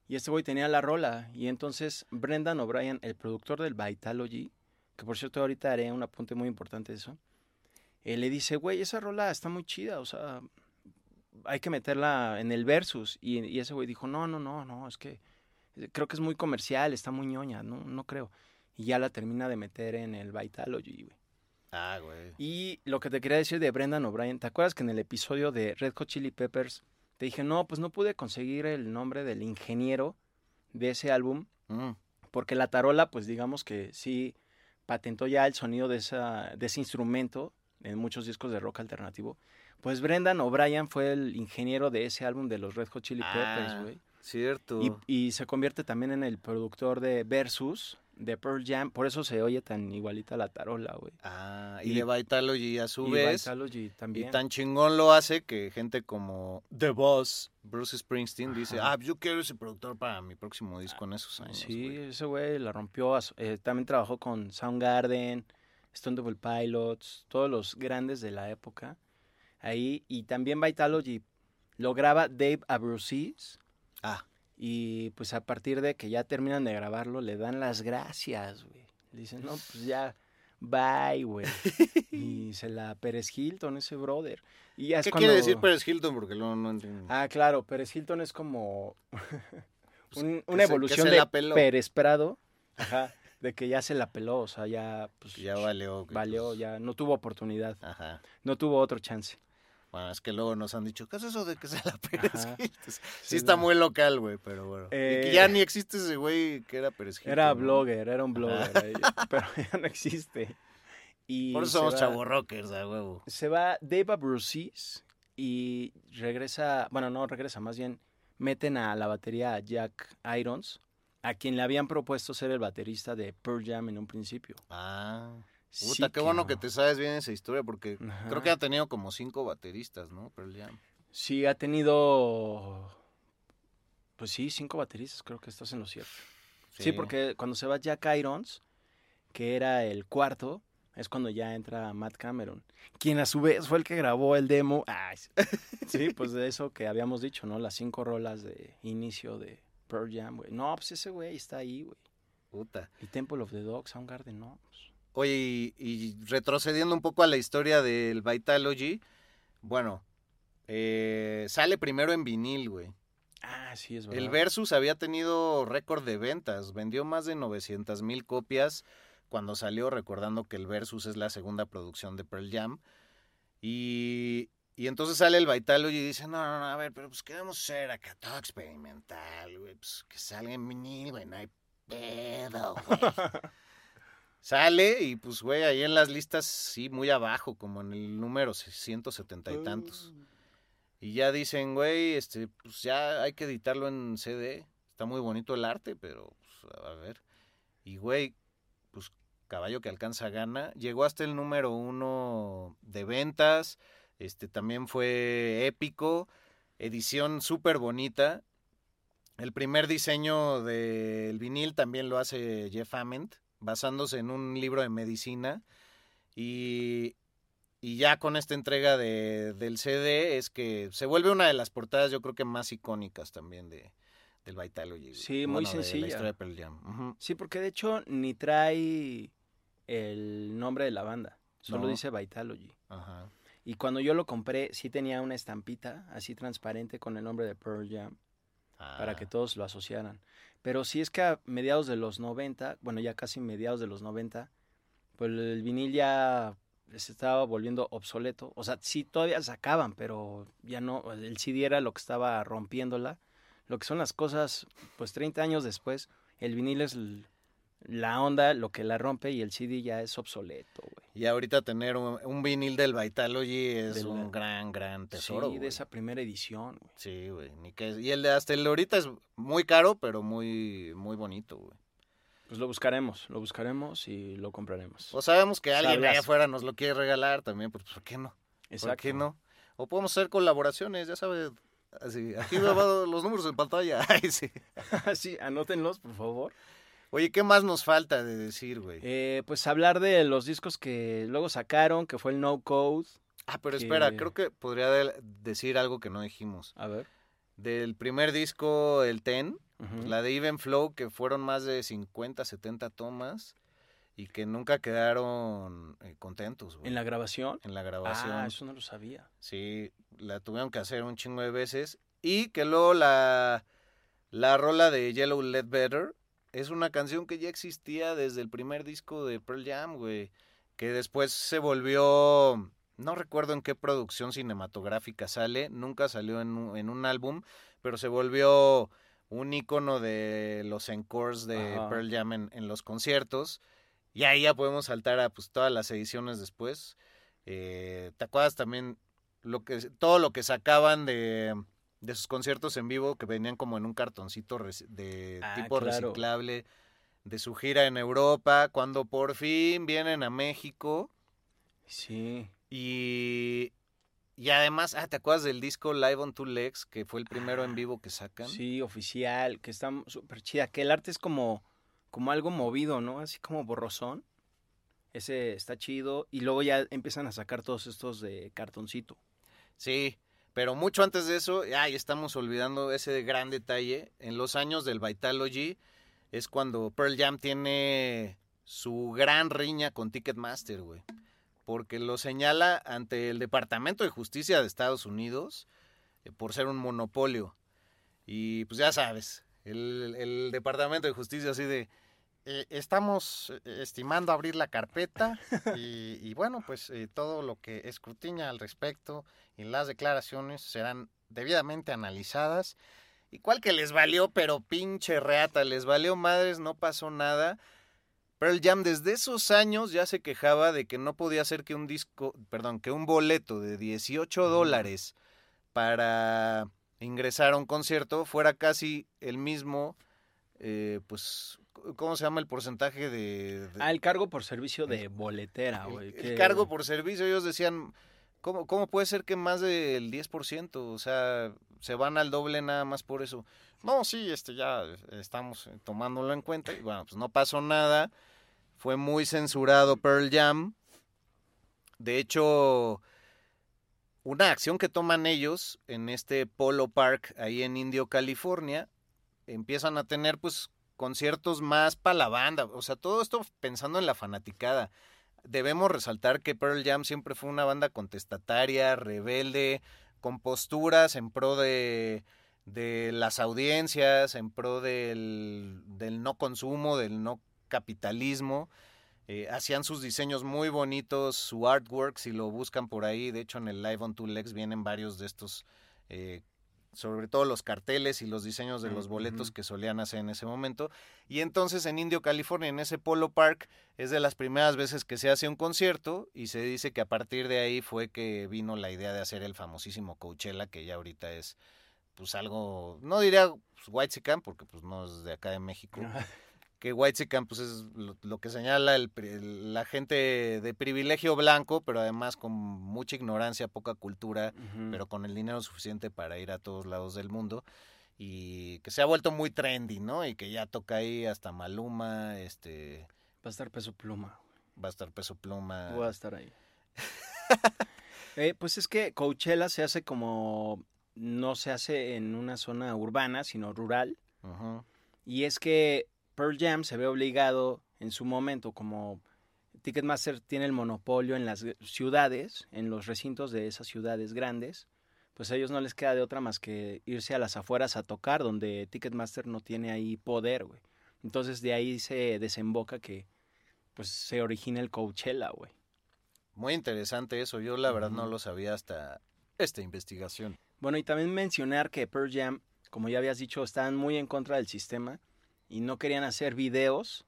Y este güey tenía la rola. Y entonces Brendan O'Brien, el productor del Vitalogy, que por cierto ahorita haré un apunte muy importante de eso, eh, le dice, güey, esa rola está muy chida. O sea, hay que meterla en el versus. Y, y ese güey dijo, no, no, no, no, es que creo que es muy comercial, está muy ñoña, no, no creo. Y ya la termina de meter en el Vitalogy, güey. Ah, güey. Y lo que te quería decir de Brendan O'Brien, ¿te acuerdas que en el episodio de Red Hot Chili Peppers te dije, no, pues no pude conseguir el nombre del ingeniero de ese álbum? Mm. Porque la tarola, pues digamos que sí patentó ya el sonido de, esa, de ese instrumento en muchos discos de rock alternativo. Pues Brendan O'Brien fue el ingeniero de ese álbum de los Red Hot Chili Peppers, Ah, güey. Cierto. Y, y se convierte también en el productor de Versus, de Pearl Jam. Por eso se oye tan igualita la tarola, güey. Ah, y, y- de Vitalogy a su Y vez. Vitalogy Y también. tan chingón lo hace que gente como The Boss, Bruce Springsteen, dice, ah, yo quiero ese productor para mi próximo disco en esos años. Sí, güey". ese güey la rompió. eh, también trabajó con Soundgarden, Stone Temple Pilots, todos los grandes de la época. Ahí. Y también Vitalogy lo graba Dave Abruzzes. Ah, Y pues a partir de que ya terminan de grabarlo, le dan las gracias, güey. Le dicen, no, pues ya, bye, güey. y se la Pérez Hilton, ese brother. Y ya es ¿qué cuando- quiere decir Pérez Hilton? Porque no, no entiendo. Ah, claro, Pérez Hilton es como un- Pues, que una se- evolución de. Pérez Prado, ajá, de que ya se la peló, o sea, ya pues, ya valió. valió, pues, ya no tuvo oportunidad, Ajá. no tuvo otro chance. Bueno, es que luego nos han dicho, ¿qué es eso de que sea la Pérez. Hilton? Sí, Sí, está no. muy local, güey, pero bueno. y que Eh, ya ni existe ese güey que era Pérez Hilton. Era ¿no? blogger, era un blogger, pero ya no existe. Y Por eso somos va- chavos rockers, a huevo. Se va Dave Abruzzes y regresa, bueno, no regresa, más bien meten a la batería a Jack Irons, a quien le habían propuesto ser el baterista de Pearl Jam en un principio. Ah. Sí Puta, qué bueno que te sabes bien esa historia, porque Ajá. creo que ha tenido como cinco bateristas, ¿no? Pearl Jam. Sí, ha tenido. Pues sí, cinco bateristas, creo que estás en lo cierto. Sí, porque cuando se va Jack Irons, que era el cuarto, es cuando ya entra Matt Cameron, quien a su vez fue el que grabó el demo. Ay, sí, pues de eso que habíamos dicho, ¿no? Las cinco rolas de inicio de Pearl Jam, güey. No, pues ese güey está ahí, güey. Puta. Y Temple of the Dog, Soundgarden, no. pues, Oye, y, y retrocediendo un poco a la historia del Vitalogy, bueno, eh, sale primero en vinil, güey. Ah, sí, es verdad. El Versus había tenido récord de ventas, vendió más de 900 mil copias cuando salió, recordando que el Versus es la segunda producción de Pearl Jam. Y, y entonces sale el Vitalogy y dice, no, no, no, a ver, pero pues queremos ser acá todo experimental, güey, pues que salga en vinil, güey, no hay pedo, güey. Sale y pues, güey, ahí en las listas, sí, muy abajo, como en el número 170 y tantos. Y ya dicen, güey, este, pues ya hay que editarlo en CD. Está muy bonito el arte, pero, pues, a ver. Y, güey, pues caballo que alcanza gana. Llegó hasta el número uno de ventas. Este, también fue épico. Edición súper bonita. El primer diseño del vinil también lo hace Jeff Ament, basándose en un libro de medicina. Y, y ya con esta entrega de, del CD es que se vuelve una de las portadas yo creo que más icónicas también de, del Vitalogy. Sí, muy Bueno, de sencilla. la historia de Pearl Jam. Sí, porque de hecho ni trae el nombre de la banda, solo No. dice Vitalogy. Ajá. Y cuando yo lo compré, sí tenía una estampita así transparente con el nombre de Pearl Jam para que Ah, todos lo asociaran. Pero sí es que a mediados de los 90, bueno, ya casi mediados de los 90, pues el vinil ya se estaba volviendo obsoleto. O sea, sí todavía sacaban, pero ya no, el CD era lo que estaba rompiéndola. Lo que son las cosas, pues 30 años después, el vinil es la onda, lo que la rompe y el CD ya es obsoleto, güey. Y ahorita tener un, un vinil del Vitalogy es un gran, gran tesoro. sí, de esa primera edición, güey. Sí, güey. Y el de hasta el de ahorita es muy caro, pero muy, muy bonito, güey. Pues lo buscaremos, lo buscaremos y lo compraremos. O sabemos que alguien allá afuera nos lo quiere regalar también, pues ¿por qué no? ¿Por qué no? O podemos hacer colaboraciones, ya sabes. Así, aquí me van los números en pantalla. Ay, sí. sí, anótenlos, por favor. Oye, ¿qué más nos falta de decir, güey? Eh, pues hablar de los discos que luego sacaron, que fue el No Code. ah, pero que- espera, creo que podría de- decir algo que no dijimos. A ver. Del primer disco, el Ten, pues, la de Even Flow, que fueron más de 50, 70 tomas. y que nunca quedaron eh, contentos, güey. ¿En la grabación? En la grabación. Ah, eso no lo sabía. Sí, la tuvieron que hacer un chingo de veces. Y que luego la, la rola de Yellow Let Better es una canción que ya existía desde el primer disco de Pearl Jam, güey. Que después se volvió. No recuerdo en qué producción cinematográfica sale. Nunca salió en un, en un álbum. Pero se volvió un icono de los encores de Ajá. Pearl Jam en, en los conciertos. Y ahí ya podemos saltar a pues todas las ediciones después. Eh, ¿Te acuerdas también lo que todo lo que sacaban de, de sus conciertos en vivo que venían como en un cartoncito de Ah, tipo claro. reciclable de su gira en Europa cuando por fin vienen a México Sí. y y además ah te acuerdas del disco Live on Two Legs que fue el primero en Ah, vivo que sacan Sí, oficial, que está súper chida. Que el arte es como, como algo movido, ¿no? Así como borrosón. Ese está chido. Y luego ya empiezan a sacar todos estos de cartoncito. Sí, pero mucho antes de eso, ay, estamos olvidando ese gran detalle. En los años del Vitalogy es cuando Pearl Jam tiene su gran riña con Ticketmaster, güey. Porque lo señala ante el Departamento de Justicia de Estados Unidos eh, por ser un monopolio. Y pues ya sabes, el, el Departamento de Justicia así de... Eh, estamos eh, estimando abrir la carpeta y, y bueno, pues eh, todo lo que escrutiña al respecto y las declaraciones serán debidamente analizadas. ¿Y cuál que les valió? Pero pinche reata, les valió madres, no pasó nada. Pearl Jam desde esos años ya se quejaba de que no podía ser que un disco, perdón, que un boleto de 18 dólares para ingresar a un concierto fuera casi el mismo, eh, pues, ¿cómo se llama el porcentaje de... de- Ah, el cargo por servicio de boletera, el- güey. el que- cargo por servicio, ellos decían, ¿cómo, ¿cómo puede ser que más del 10%? O sea, se van al doble nada más por eso. No, sí, este ya estamos eh, tomándolo en cuenta. Y bueno, pues no pasó nada. Fue muy censurado Pearl Jam. De hecho, una acción que toman ellos en este Polo Park ahí en Indio, California, empiezan a tener pues conciertos más para la banda. O sea, todo esto pensando en la fanaticada. Debemos resaltar que Pearl Jam siempre fue una banda contestataria, rebelde, con posturas en pro de, de las audiencias, en pro del, del no consumo, del no capitalismo. Eh, hacían sus diseños muy bonitos, su artwork, si lo buscan por ahí, de hecho en el Live on Two Legs vienen varios de estos, eh, sobre todo los carteles y los diseños de los boletos que solían hacer en ese momento. Y entonces en Indio, California, en ese Polo Park, es de las primeras veces que se hace un concierto y se dice que a partir de ahí fue que vino la idea de hacer el famosísimo Coachella, que ya ahorita es pues algo, no diría pues, Whitezican, porque pues no es de acá de México, que Whitezican pues es lo, lo que señala el, el- la gente de privilegio blanco, pero además con mucha ignorancia, poca cultura, pero con el dinero suficiente para ir a todos lados del mundo y que se ha vuelto muy trendy, ¿no? Y que ya toca ahí hasta Maluma, este, Va a estar peso pluma. va a estar Peso Pluma. Voy a estar ahí. Eh, pues es que Coachella se hace como. No se hace en una zona urbana, sino rural. Y es que Pearl Jam se ve obligado en su momento, como Ticketmaster tiene el monopolio en las ciudades, en los recintos de esas ciudades grandes, pues a ellos no les queda de otra más que irse a las afueras a tocar, donde Ticketmaster no tiene ahí poder, güey. Entonces de ahí se desemboca que pues se origina el Coachella, güey. Muy interesante eso, yo la verdad no lo sabía hasta esta investigación. Bueno, y también mencionar que Pearl Jam, como ya habías dicho, estaban muy en contra del sistema y no querían hacer videos,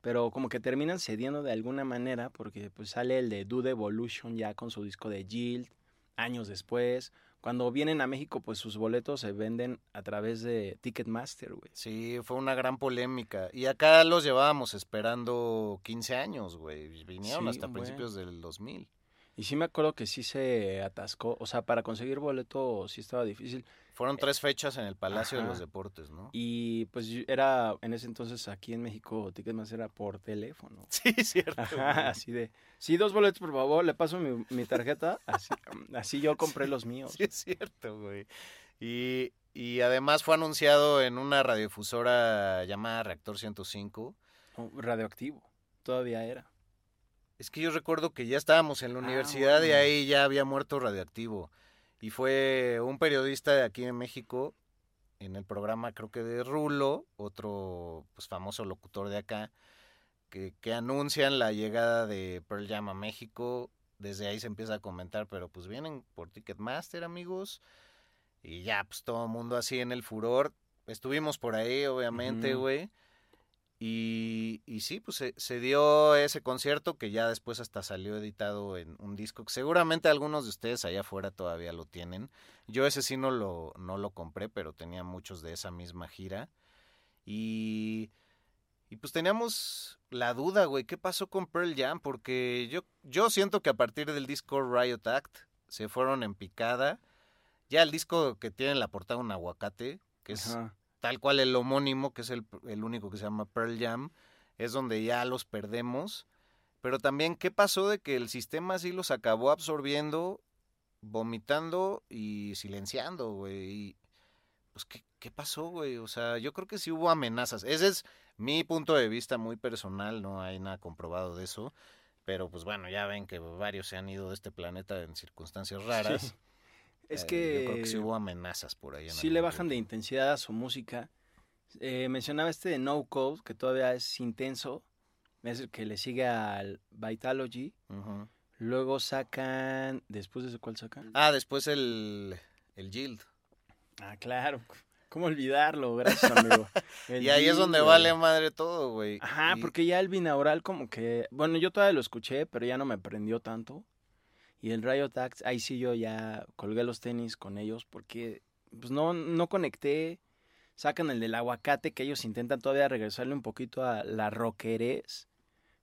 pero como que terminan cediendo de alguna manera porque pues sale el de Dude Evolution ya con su disco de Jill años después. Cuando vienen a México, pues sus boletos se venden a través de Ticketmaster, güey. Sí, fue una gran polémica. Y acá los llevábamos esperando 15 años, güey. Vinieron Sí, hasta principios del 2000. Y sí me acuerdo que sí se atascó, o sea, para conseguir boleto sí estaba difícil. Fueron tres fechas en el Palacio de los Deportes, ¿no? Y pues era, en ese entonces aquí en México, Ticketmaster era por teléfono. Sí, cierto. Ajá, así de, sí, dos boletos, por favor, le paso mi, mi tarjeta. Así, así yo compré los míos. Sí, es cierto, güey. Y, y además fue anunciado en una radiodifusora llamada Reactor 105. Oh, radioactivo. todavía era. Es que yo recuerdo que ya estábamos en la Ah, universidad y ahí ya había muerto radioactivo. Y fue un periodista de aquí en México, en el programa creo que de Rulo, otro pues, famoso locutor de acá, que, que anuncian la llegada de Pearl Jam a México. Desde ahí se empieza a comentar, pero pues vienen por Ticketmaster, amigos. Y ya, pues todo el mundo así en el furor. Estuvimos por ahí, obviamente, güey. Y, y sí, pues se, dio ese concierto que ya después hasta salió editado en un disco que seguramente algunos de ustedes allá afuera todavía lo tienen. Yo ese sí no lo, no lo compré, pero tenía muchos de esa misma gira. Y, y pues teníamos la duda, güey, ¿qué pasó con Pearl Jam? Porque yo, yo siento que a partir del disco Riot Act se fueron en picada. Ya el disco que tiene en la portada un aguacate, que es. Tal cual el homónimo, que es el, el único que se llama Pearl Jam, es donde ya los perdemos. Pero también, ¿qué pasó de que el sistema sí los acabó absorbiendo, vomitando y silenciando, güey? Pues, ¿qué, ¿qué pasó, güey? O sea, yo creo que sí hubo amenazas. Ese es mi punto de vista muy personal, no hay nada comprobado de eso. Pero, pues bueno, ya ven que varios se han ido de este planeta en circunstancias raras. Sí. Es Eh, que Yo creo que sí hubo amenazas por ahí. en sí le bajan de intensidad a su música. Eh, mencionaba este de No Code, que todavía es intenso. Es el que le sigue al Vitalogy. Luego sacan. ¿Después de ese cuál sacan? Ah, después el, el Yield. Ah, claro. ¿Cómo olvidarlo? Gracias, amigo. El Y ahí es donde güey. vale madre todo, güey. Ajá, Y- porque ya el binaural como que... Bueno, yo todavía lo escuché, pero ya no me prendió tanto. Y el Riot Act, ahí sí yo ya colgué los tenis con ellos porque pues no, no conecté. Sacan el del aguacate que ellos intentan todavía regresarle un poquito a la rockerez.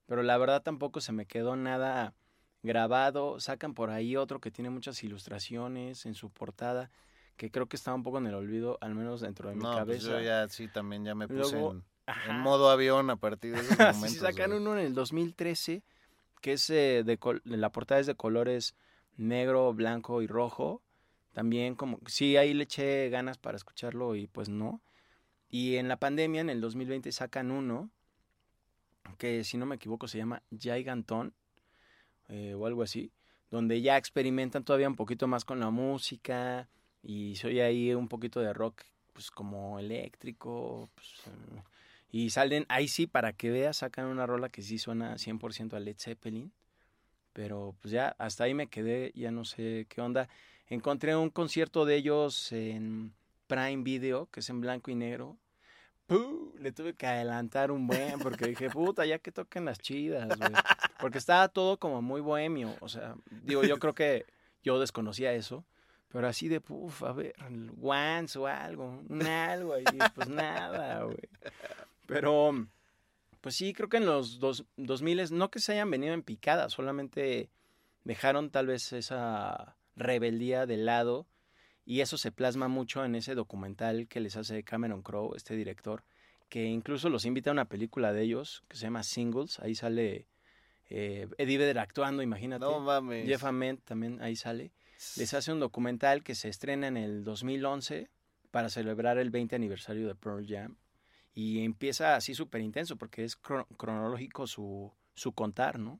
Pero la verdad tampoco se me quedó nada grabado. Sacan por ahí otro que tiene muchas ilustraciones en su portada. Que creo que está un poco en el olvido, al menos dentro de mi No, pues cabeza. yo ya sí también ya me puse Luego, en, en modo avión a partir de esos Sí, momentos. sacan uno en el 2013, que es eh, de la portada es de colores negro, blanco y rojo. También como, sí, ahí le eché ganas para escucharlo y pues no. Y en la pandemia, en el 2020, sacan uno, que si no me equivoco se llama Giganton, eh, o algo así, donde ya experimentan todavía un poquito más con la música y soy ahí un poquito de rock, pues como eléctrico, pues, eh, y salen, ahí sí, para que veas, sacan una rola que sí suena 100% a Led Zeppelin. Pero pues ya, hasta ahí me quedé, ya no sé qué onda. Encontré un concierto de ellos en Prime Video, que es en blanco y negro. ¡Puh! Le tuve que adelantar un buen, porque dije, puta, ya que toquen las chidas, güey. Porque estaba todo como muy bohemio. O sea, digo, yo creo que yo desconocía eso. Pero así de, puf, a ver, Once o algo, un algo ahí, pues nada, güey. Pero, pues sí, creo que en los dos, 2000 no que se hayan venido en picada, solamente dejaron tal vez esa rebeldía de lado y eso se plasma mucho en ese documental que les hace Cameron Crowe, este director, que incluso los invita a una película de ellos que se llama Singles, ahí sale eh, Eddie Vedder actuando, imagínate. No mames. Jeff Ament también ahí sale. Les hace un documental que se estrena en el 2011 para celebrar el 20 aniversario de Pearl Jam. Y empieza así súper intenso porque es cro- cronológico su, su contar, ¿no?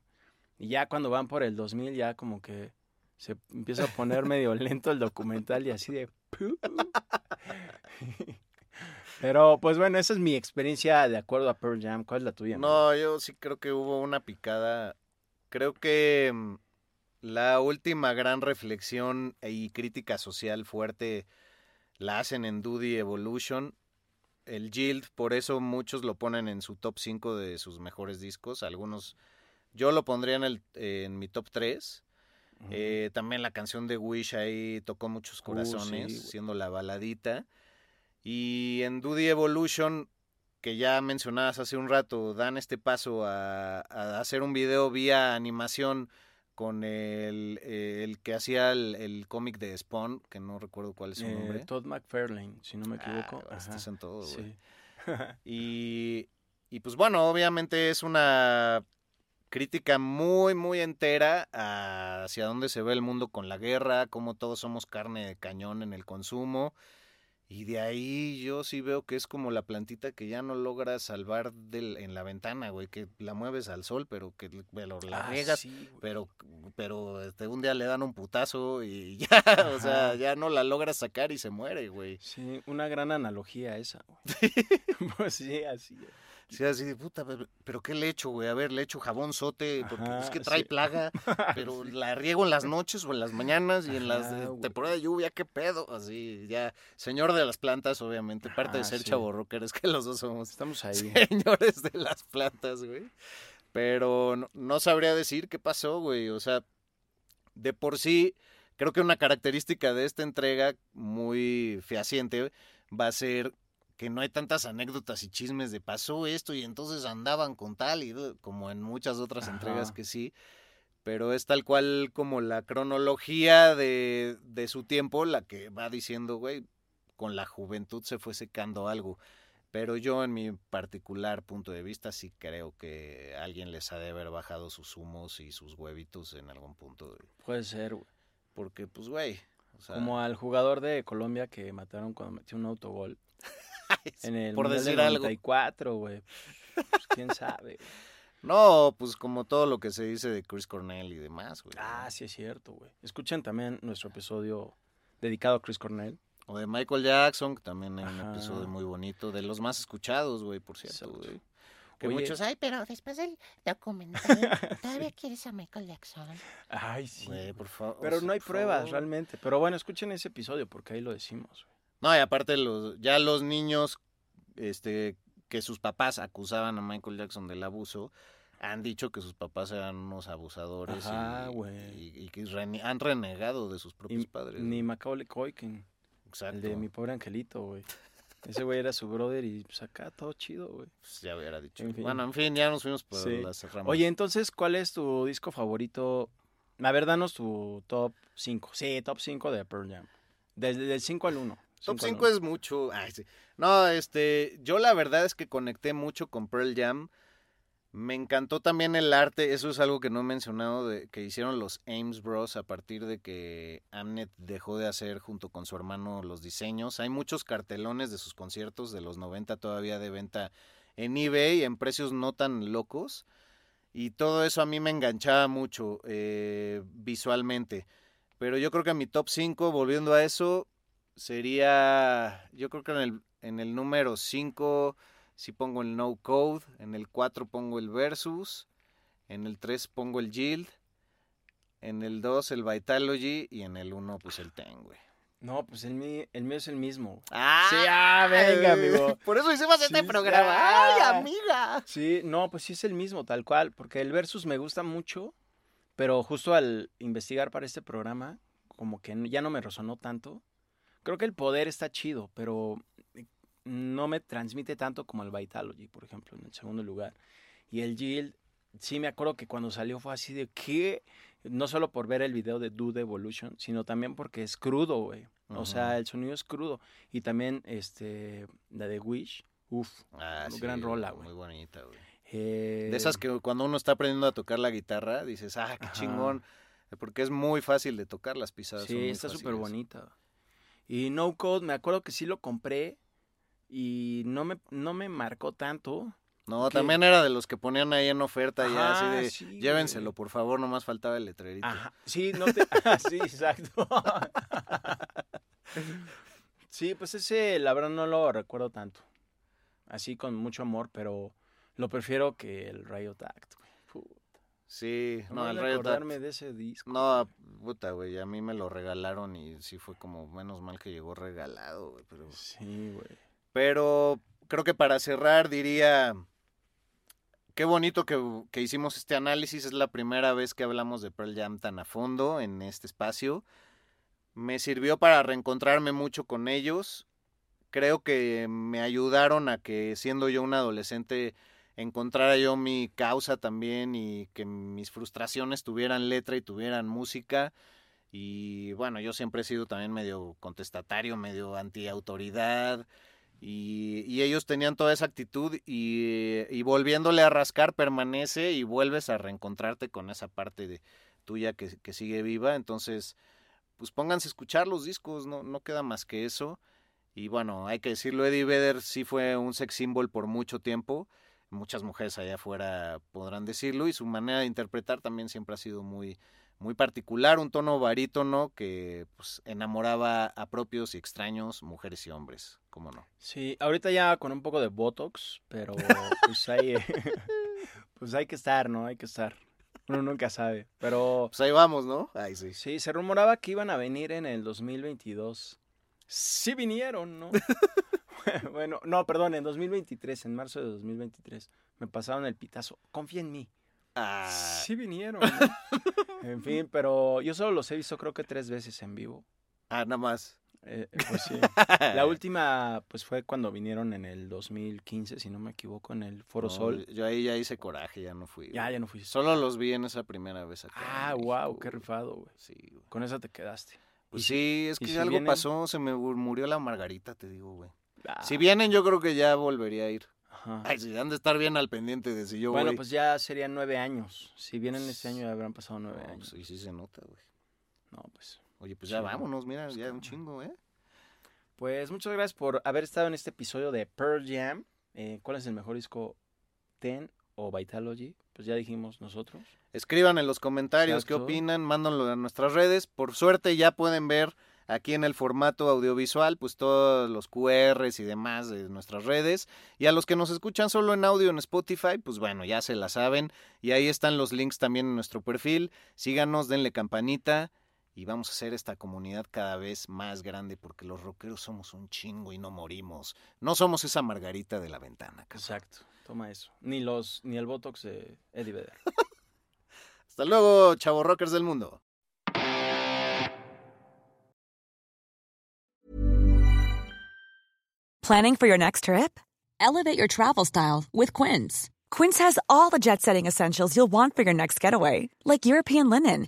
Y ya cuando van por el 2000 ya como que se empieza a poner medio lento el documental y así de... Pero pues bueno, esa es mi experiencia de acuerdo a Pearl Jam. ¿Cuál es la tuya? No, yo sí creo que hubo una picada. Creo que mm, la última gran reflexión y crítica social fuerte la hacen en Duty Evolution. El Yield, por eso muchos lo ponen en su top 5 de sus mejores discos. Algunos, yo lo pondría en, el, en mi top 3. Ujú. Eh, también la canción de Wish ahí tocó muchos Uh, corazones, sí, siendo la baladita. Y en Duty Evolution, que ya mencionabas hace un rato, dan este paso a, a hacer un video vía animación con el, eh, el que hacía el, el cómic de Spawn, que no recuerdo cuál es su Eh, nombre. Todd McFarlane, si no me equivoco. Ah, estás en todo, güey. Sí. Y, y pues bueno, obviamente es una crítica muy, muy entera a- hacia dónde se ve el mundo con la guerra, cómo todos somos carne de cañón en el consumo. Y de ahí yo sí veo que es como la plantita que ya no logra salvar del, en la ventana, güey, que la mueves al sol, pero que pero la Ah, riegas, sí, pero, pero este, un día le dan un putazo y ya, o sea, ya no la logra sacar y se muere, güey. Sí, una gran analogía esa, güey. pues sí, así. es. Sí, así de puta, pero, ¿qué le echo, güey? A ver, le echo jabón sote, porque es Ajá, que trae sí. plaga, pero la riego en las noches o en las mañanas y en las Ajá, de temporada de lluvia, ¿qué pedo? Así, ya, señor de las plantas, obviamente, parte de Ajá, ser sí. chavo rocker es que los dos somos Estamos ahí. señores de las plantas, güey. Pero no, no sabría decir qué pasó, güey. O sea, de por sí, creo que una característica de esta entrega muy fehaciente va a ser que no hay tantas anécdotas y chismes de pasó esto y entonces andaban con tal y como en muchas otras entregas que sí. Pero es tal cual como la cronología de, de su tiempo la que va diciendo, güey, con la juventud se fue secando algo. Pero yo en mi particular punto de vista sí creo que alguien les ha de haber bajado sus humos y sus huevitos en algún punto. Puede ser, güey. Porque pues, güey. o sea, Como al jugador de Colombia que mataron cuando metió un autogol. En el por del decir algo. 94, güey. Pues quién sabe. No, pues como todo lo que se dice de Chris Cornell y demás, güey. Ah, sí es cierto, güey. Escuchen también nuestro episodio dedicado a Chris Cornell. O de Michael Jackson, que también hay un episodio muy bonito, de los más escuchados, güey, por cierto, güey. Que Oye, muchos, Ay, pero después del documental, ¿todavía quieres a Michael Jackson? Ay, sí. güey, por favor. Pero no hay pruebas favor. realmente. Pero bueno, escuchen ese episodio porque ahí lo decimos. güey. No, y aparte los, ya los niños, este, que sus papás acusaban a Michael Jackson del abuso, han dicho que sus papás eran unos abusadores Ajá, y, y- y que rene- han renegado de sus propios Y padres. ni. Macaulay Culkin, Exacto. el de mi pobre angelito, güey. Ese güey era su brother y pues acá todo chido, güey. Pues ya hubiera dicho. En fin. Bueno, en fin, ya nos fuimos por Sí. las ramas. Oye, entonces, ¿cuál es tu disco favorito? A ver, danos tu top 5. Sí, top 5 de Pearl Jam. Desde del 5 al 1. Top 5 es mucho. Ay, sí. No, este, yo la verdad es que conecté mucho con Pearl Jam. Me encantó también el arte, eso es algo que no he mencionado, de, que hicieron los Ames Bros. a partir de que Amnet dejó de hacer junto con su hermano los diseños. Hay muchos cartelones de sus conciertos de los 90 todavía de venta en eBay en precios no tan locos. Y todo eso a mí me enganchaba mucho eh, visualmente. Pero yo creo que mi top 5, volviendo a eso, sería, yo creo que en el, en el número 5 sí pongo el No Code, en el 4 pongo el Versus, en el 3 pongo el Yield, en el 2 el Vitalogy y en el 1 pues el Ten, güey. No, pues el, mío, el mío es el mismo. ¡Ah! Sí, ah, venga, amigo. Por eso hicimos este programa. ah. ¡Ay, amiga! Sí, no, pues sí es el mismo, tal cual. Porque el Versus me gusta mucho, pero justo al investigar para este programa, como que ya no me resonó tanto. Creo que el poder está chido, pero no me transmite tanto como el Vitalogy, por ejemplo, en el segundo lugar. Y el Yield, sí me acuerdo que cuando salió fue así de que, no solo por ver el video de Dude Evolution, sino también porque es crudo, güey. O sea, el sonido es crudo. Y también este la de Wish, uff, Ah, Una gran rola, güey. Muy bonita, güey. eh, De esas que cuando uno está aprendiendo a tocar la guitarra, dices, ah, qué Ajá. chingón. Porque es muy fácil de tocar las pisadas. son Sí, muy está súper bonita. Y No Code, me acuerdo que sí lo compré y no me, no me marcó tanto. No, que- también era de los que ponían ahí en oferta Ajá, así de sí, llévenselo, güey. por favor, nomás faltaba el letrerito. Ajá, sí, no te... ah, sí, exacto. sí, pues ese, la verdad, no lo recuerdo tanto. Así con mucho amor, pero lo prefiero que el Riot Act, güey. Puta, Sí, no, no el acordarme de ese disco. No, puta, güey, a mí me lo regalaron y sí fue como menos mal que llegó regalado, güey, pero Sí, güey. pero creo que para cerrar diría qué bonito que, que hicimos este análisis, es la primera vez que hablamos de Pearl Jam tan a fondo en este espacio. Me sirvió para reencontrarme mucho con ellos. Creo que me ayudaron a que siendo yo un adolescente encontrara yo mi causa también y que mis frustraciones tuvieran letra y tuvieran música. Y bueno, yo siempre he sido también medio contestatario, medio antiautoridad. Y, y ellos tenían toda esa actitud y, volviéndole a rascar permanece y vuelves a reencontrarte con esa parte de tuya que, que sigue viva. Entonces, pues pónganse a escuchar los discos, no, no queda más que eso. Y bueno, hay que decirlo, Eddie Vedder sí fue un sex symbol por mucho tiempo. Muchas mujeres allá afuera podrán decirlo y su manera de interpretar también siempre ha sido muy, muy particular, un tono barítono que pues, enamoraba a propios y extraños, mujeres y hombres, ¿cómo no? Sí, ahorita ya con un poco de Botox, pero pues ahí, pues hay que estar, ¿no? Hay que estar. Uno nunca sabe, pero... Pues ahí vamos, ¿no? Ahí sí. Sí, se rumoraba que iban a venir en el 2022. Sí vinieron, ¿no? bueno, no, perdón, en 2023, en marzo de 2023. Me pasaron el pitazo. Confía en mí. Ah, Sí vinieron. en fin, pero yo solo los he visto creo que tres veces en vivo. ah, nada más. Eh, eh, pues sí. La última, pues fue cuando vinieron en el 2015, si no me equivoco, en el Foro No, Sol. Yo ahí ya hice coraje, ya no fui. Ya, güey. ya no fui. Solo los vi en esa primera vez acá. Ah, wow, qué rifado, güey. Sí, güey. Con esa te quedaste. Pues Y si- sí, es y que si algo vienen- pasó, se me mur- murió la margarita, te digo, güey. Ah, Si vienen, yo creo que ya volvería a ir. ajá. Ay, sí, han de estar bien al pendiente de si yo bueno, voy. pues ya serían nueve años. Si vienen este año ya habrán pasado nueve No, años. pues, sí, sí se nota, güey. No, pues. Oye, pues Sí, ya no. vámonos, mira, Pues ya un chingo, ¿eh? Pues muchas gracias por haber estado en este episodio de Pearl Jam. Eh, ¿Cuál es el mejor disco? ¿Ten o Vitalogy? Pues ya dijimos nosotros. Escriban en los comentarios qué opinan, mándanlo a nuestras redes. Por suerte ya pueden ver aquí en el formato audiovisual, pues todos los QRs y demás de nuestras redes. Y a los que nos escuchan solo en audio en Spotify, pues bueno, ya se la saben. Y ahí están los links también en nuestro perfil. Síganos, denle campanita. Y vamos a hacer esta comunidad cada vez más grande porque los rockeros somos un chingo y no morimos. No somos esa margarita de la ventana. cabrón. Exacto. Toma eso. Ni los, ni el Botox de Eddie Vedder. Hasta luego, chavo rockers del mundo. Planning for your next trip? Elevate your travel style with Quince. Quince has all the jet setting essentials you'll want for your next getaway, like European linen,